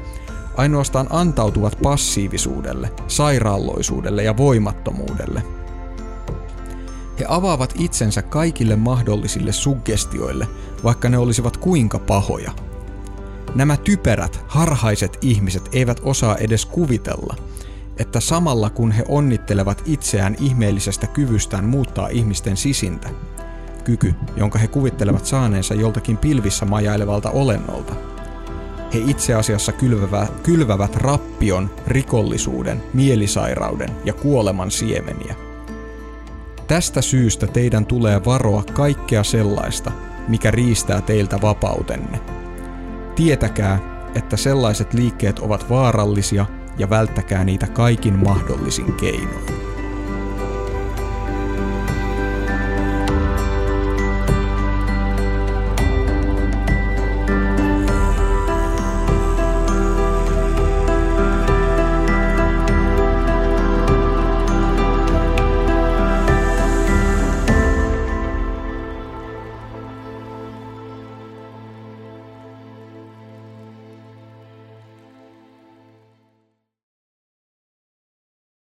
ainoastaan antautuvat passiivisuudelle, sairaalloisuudelle ja voimattomuudelle. He avaavat itsensä kaikille mahdollisille suggestioille, vaikka ne olisivat kuinka pahoja. Nämä typerät, harhaiset ihmiset eivät osaa edes kuvitella, että samalla kun he onnittelevat itseään ihmeellisestä kyvystään muuttaa ihmisten sisintä, kyky, jonka he kuvittelevat saaneensa joltakin pilvissä majailevalta olennolta. He itse asiassa kylvävät, kylvävät rappion, rikollisuuden, mielisairauden ja kuoleman siemeniä. Tästä syystä teidän tulee varoa kaikkea sellaista, mikä riistää teiltä vapautenne. Tietäkää, että sellaiset liikkeet ovat vaarallisia ja välttäkää niitä kaikin mahdollisin keinoin.